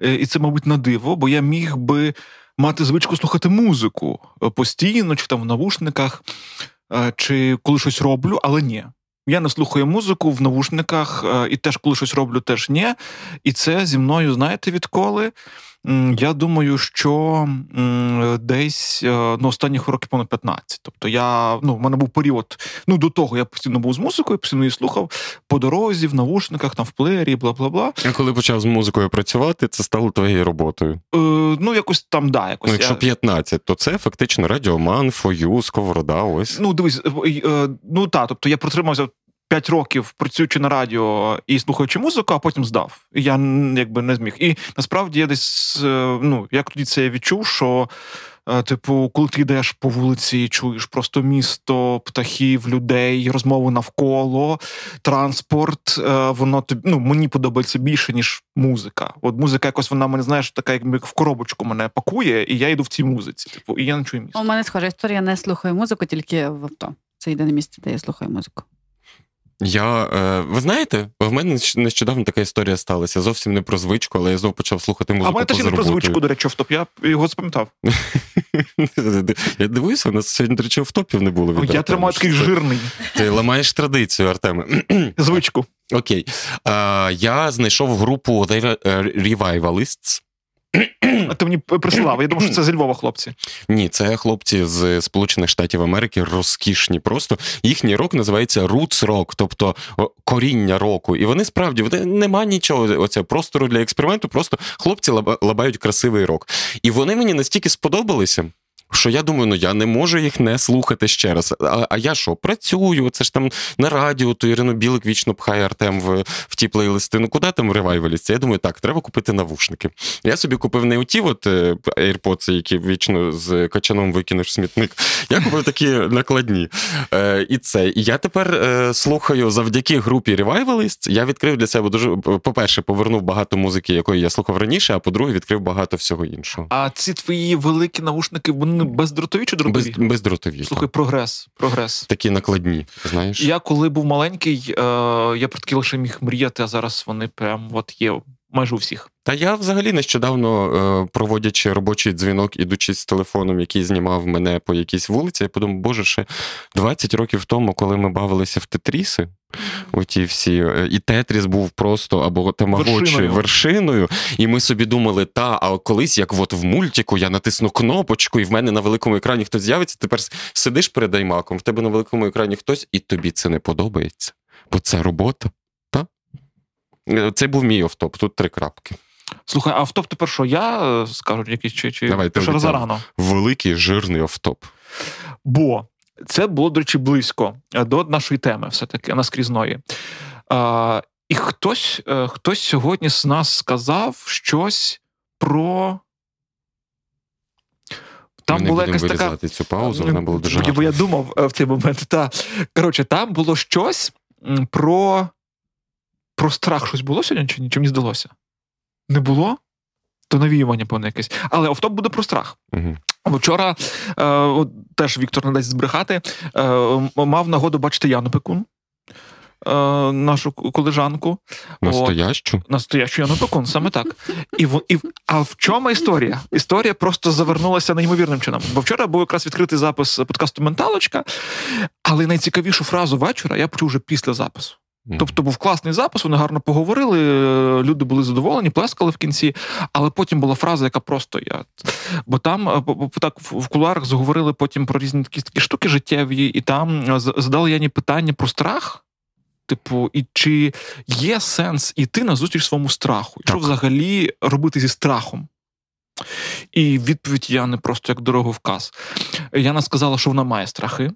і це, мабуть, на диво, бо я міг би мати звичку слухати музику постійно, чи там в навушниках. чи коли щось роблю, але ні. Я не слухаю музику в навушниках, е, і теж коли щось роблю, теж ні. І це зі мною, знаєте, відколи? Я думаю, що десь е, ну, останніх років понад 15. Тобто я ну, в мене був період. Ну до того я постійно був з музикою, постійно її слухав по дорозі, в навушниках, там в плеєрі, бла бла бла. А коли почав з музикою працювати, це стало твоєю роботою. Е, ну якось там, да, якось Ну, якщо я... 15, то це фактично радіоман, фою, сковорода. Ось. Ну, дивись, е, е, ну так, тобто я протримався 5 років, працюючи на радіо і слухаючи музику, а потім здав. І Я якби не зміг. І насправді я десь, е, ну, як тоді це відчув, що. е, Типу, коли ти йдеш по вулиці, чуєш просто місто, птахів, людей, розмови навколо, транспорт, е, воно тобі ну мені подобається більше ніж музика. От музика якось вона мене знаєш, така як в коробочку мене пакує, і я йду в цій музиці. Типу, і я не чую місто. У мене схожа історія, я не слухаю музику, тільки в авто. Це єдине місце, де я слухаю музику. Я, е, ви знаєте, в мене нещодавно така історія сталася. Зовсім не про звичку, але я знову почав слухати А музику. мене теж не про звичку, до речі, в топ. Я його запам'ятав. <laughs> Я дивуюся, у нас сьогодні, до речі, в топів не було. від Я тримаю такий жирний Ти ламаєш традицію, Артеме. <clears throat> звичку. Окей. Я знайшов групу The Revivalists. Ти мені присилав. Я думаю, що це зі Львова хлопці. Ні, це хлопці з Сполучених Штатів Америки, розкішні. Просто їхній рок називається Roots Rock, тобто коріння року. І вони справді вони, нема нічого Оце простору для експерименту. Просто хлопці лаба- лабають красивий рок. І вони мені настільки сподобалися. Що я думаю, ну я не можу їх не слухати ще раз. А, а я що, працюю? Це ж там на радіо, то Ірину Білик вічно пхає Артем в, в ті плейлисти. Ну куди там ревайвалісти? Я думаю, так, треба купити навушники. Я собі купив не оті от е, AirPods, які вічно з качаном викинеш в смітник. Я купив такі накладні. Е, і це. І я тепер е, слухаю завдяки групі Revivalists. Я відкрив для себе дуже, по-перше, повернув багато музики, якої я слухав раніше, а по-друге, відкрив багато всього іншого. А ці твої великі навушники, вони бездротові чи Без, бездротові. Слухай, прогрес. Прогрес. Такі накладні, знаєш? Я коли був маленький, е, я про такі лише міг мріяти, а зараз вони прям от є майже у всіх. Та я взагалі нещодавно, е, проводячи робочий дзвінок, ідучи з телефоном, який знімав мене по якійсь вулиці, я подумав, боже, ще 20 років тому, коли ми бавилися в тетріси, оті всі, е, і Тетріс був просто або тамагочі Вершиною. вершиною. І ми собі думали, та, а колись, як от в мультику, я натисну кнопочку, і в мене на великому екрані хтось з'явиться. Тепер сидиш перед аймаком, в тебе на великому екрані хтось, і тобі це не подобається. Бо це робота. Та? Е, Це був мій офтоп, тут три крапки. Слухай, а в топ тепер що? Я е, скажу якийсь чи, чи Давай, ти ще обіцяв. Великий жирний офтоп. Бо це було, до речі, близько е, до нашої теми, все-таки наскрізної. А, і хтось, е, хтось сьогодні з нас сказав щось про. Там Ми була будемо якась така. цю паузу, вона була дуже Бо я думав е, в цей момент. Та. Коротше, там було щось про. Про страх щось було сьогодні чи ні? Чи мені здалося? Не було? То навіювання, певне, якесь. Але офтоп буде про страх. Мгм. Вчора е, теж Віктор не дасть збрехати. Е, мав нагоду бачити Яну Пекун, е, нашу колежанку. Настоящу? Настоящу Яну Пекун, саме так. І, в- і, а в чому історія? Історія просто завернулася неймовірним чином. Бо вчора був якраз відкритий запис подкасту Менталочка, але найцікавішу фразу вечора я почув вже після запису. Тобто був класний запис, вони гарно поговорили, е, люди були задоволені, плескали в кінці. Але потім була фраза, яка просто я. Бо там е, так в кулуарах заговорили потім про різні такі, такі штуки життєві, і там е, задали Яні питання про страх. Типу, і чи є сенс іти на зустріч своєму страху? І Що взагалі робити зі страхом? І відповідь Яни просто як дороговказ. Яна сказала, що вона має страхи.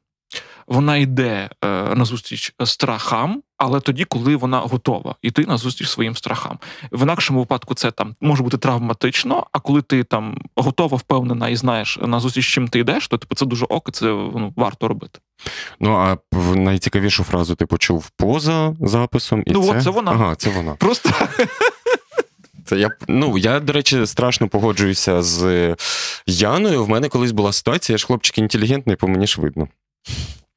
Вона йде е, на зустріч страхам, але тоді, коли вона готова йти на зустріч своїм страхам. В інакшому випадку це там може бути травматично. А коли ти там готова, впевнена і знаєш на зустріч, чим ти йдеш, то типу це дуже ок, і це ну, варто робити. Ну, а найцікавішу фразу ти почув поза записом. І Ну, це... от це вона. Ага, це вона. Просто <laughs> Це я, ну, я, до речі, страшно погоджуюся з Яною. В мене колись була ситуація, я ж хлопчик інтелігентний, по мені ж видно.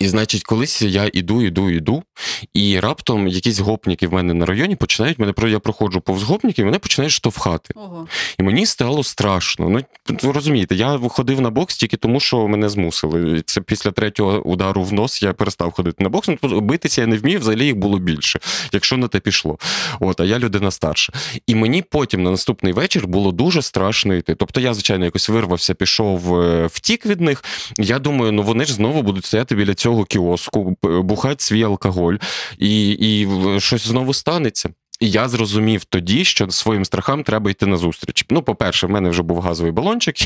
І значить, колись я іду, іду, іду, і раптом якісь гопніки в мене на районі починають мене про я проходжу повз гопніків, і мене починають штовхати. Ого. І мені стало страшно. Ну розумієте, я ходив на бокс тільки тому, що мене змусили. Це після третього удару в нос я перестав ходити на бокс. Ну, битися я не вмів, взагалі їх було більше, якщо на те пішло. От, а я людина старша. І мені потім на наступний вечір було дуже страшно йти. Тобто я, звичайно, якось вирвався, пішов е, втік від них. Я думаю, ну вони ж знову будуть стояти біля цього кіоску, б- бухати свій алкоголь, і, і щось знову станеться. І я зрозумів тоді, що своїм страхам треба йти на зустріч. Ну, по-перше, в мене вже був газовий балончик.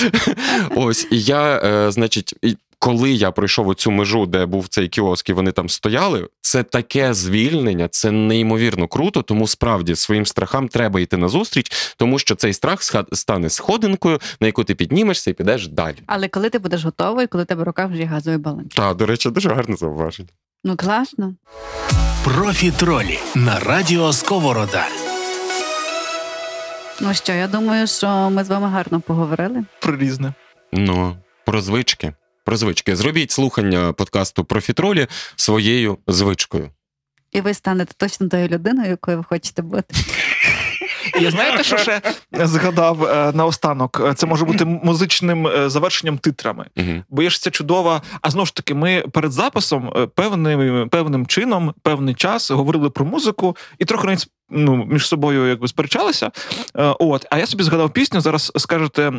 <laughs> Ось, і я, е, значить, коли я пройшов оцю межу, де був цей кіоск, і вони там стояли, це таке звільнення, це неймовірно круто. Тому справді своїм страхам треба йти на зустріч, тому що цей страх стане сходинкою, на яку ти піднімешся і підеш далі. Але коли ти будеш готовий, коли тебе в руках вже є газовий балон. Так, до речі, дуже гарне зауваження. Ну класно. Профітролі на радіо Сковорода. Ну що, я думаю, що ми з вами гарно поговорили. Про різне. Ну, про звички. Про звички. Зробіть слухання подкасту Профітролі своєю звичкою. І ви станете точно тою людиною, якою ви хочете бути. Я знаєте, що ще згадав е, наостанок? Це може бути музичним е, завершенням титрами. Угу. Бо є ж це чудова. А знову ж таки, ми перед записом е, певним, певним чином, певний час говорили про музику і трохи навіть ну, між собою якби сперечалися. От, а я собі згадав пісню. Зараз скажете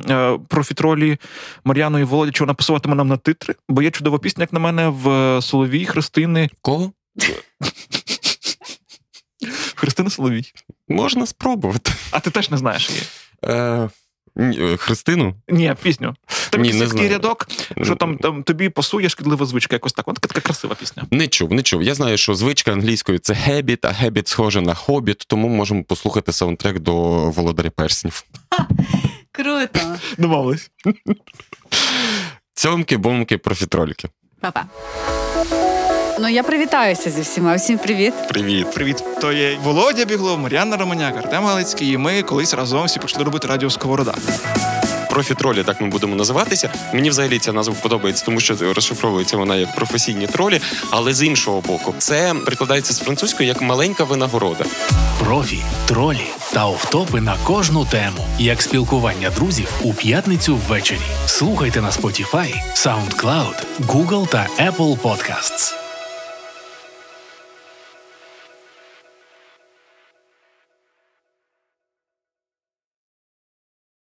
про фітролі Мар'яну і Володі, чи вона пасуватиме нам на титри, бо є чудова пісня, як на мене, в Соловій Христини. Кого? <laughs> Христини Соловій. Можна спробувати. А ти теж не знаєш її? Е, ні, е, Христину? Ні, пісню. Там якийсь такий знаю. рядок, що там, там тобі пасує шкідлива звичка, якось так. Вона така, така красива пісня. Не чув, не чув. Я знаю, що звичка англійською це habit, а habit схоже на хобіт, тому можемо послухати саундтрек до Володаря Перснів. Круто. Домовились. Цьомки, бомки, профітрольки. Па-па. Ну, я привітаюся зі всіма. Всім привіт. Привіт. Привіт, то є Володя Бігло, Мар'яна Романяк, Артем Галицький, і ми колись разом всі почали робити радіо Сковорода. Профітролі, так ми будемо називатися. Мені взагалі ця назва подобається, тому що розшифровується вона як професійні тролі, але з іншого боку, це прикладається з французької як маленька винагорода. Профі, тролі та офтопи на кожну тему, як спілкування друзів у п'ятницю ввечері. Слухайте на Spotify, SoundCloud, Google та Apple Podcasts.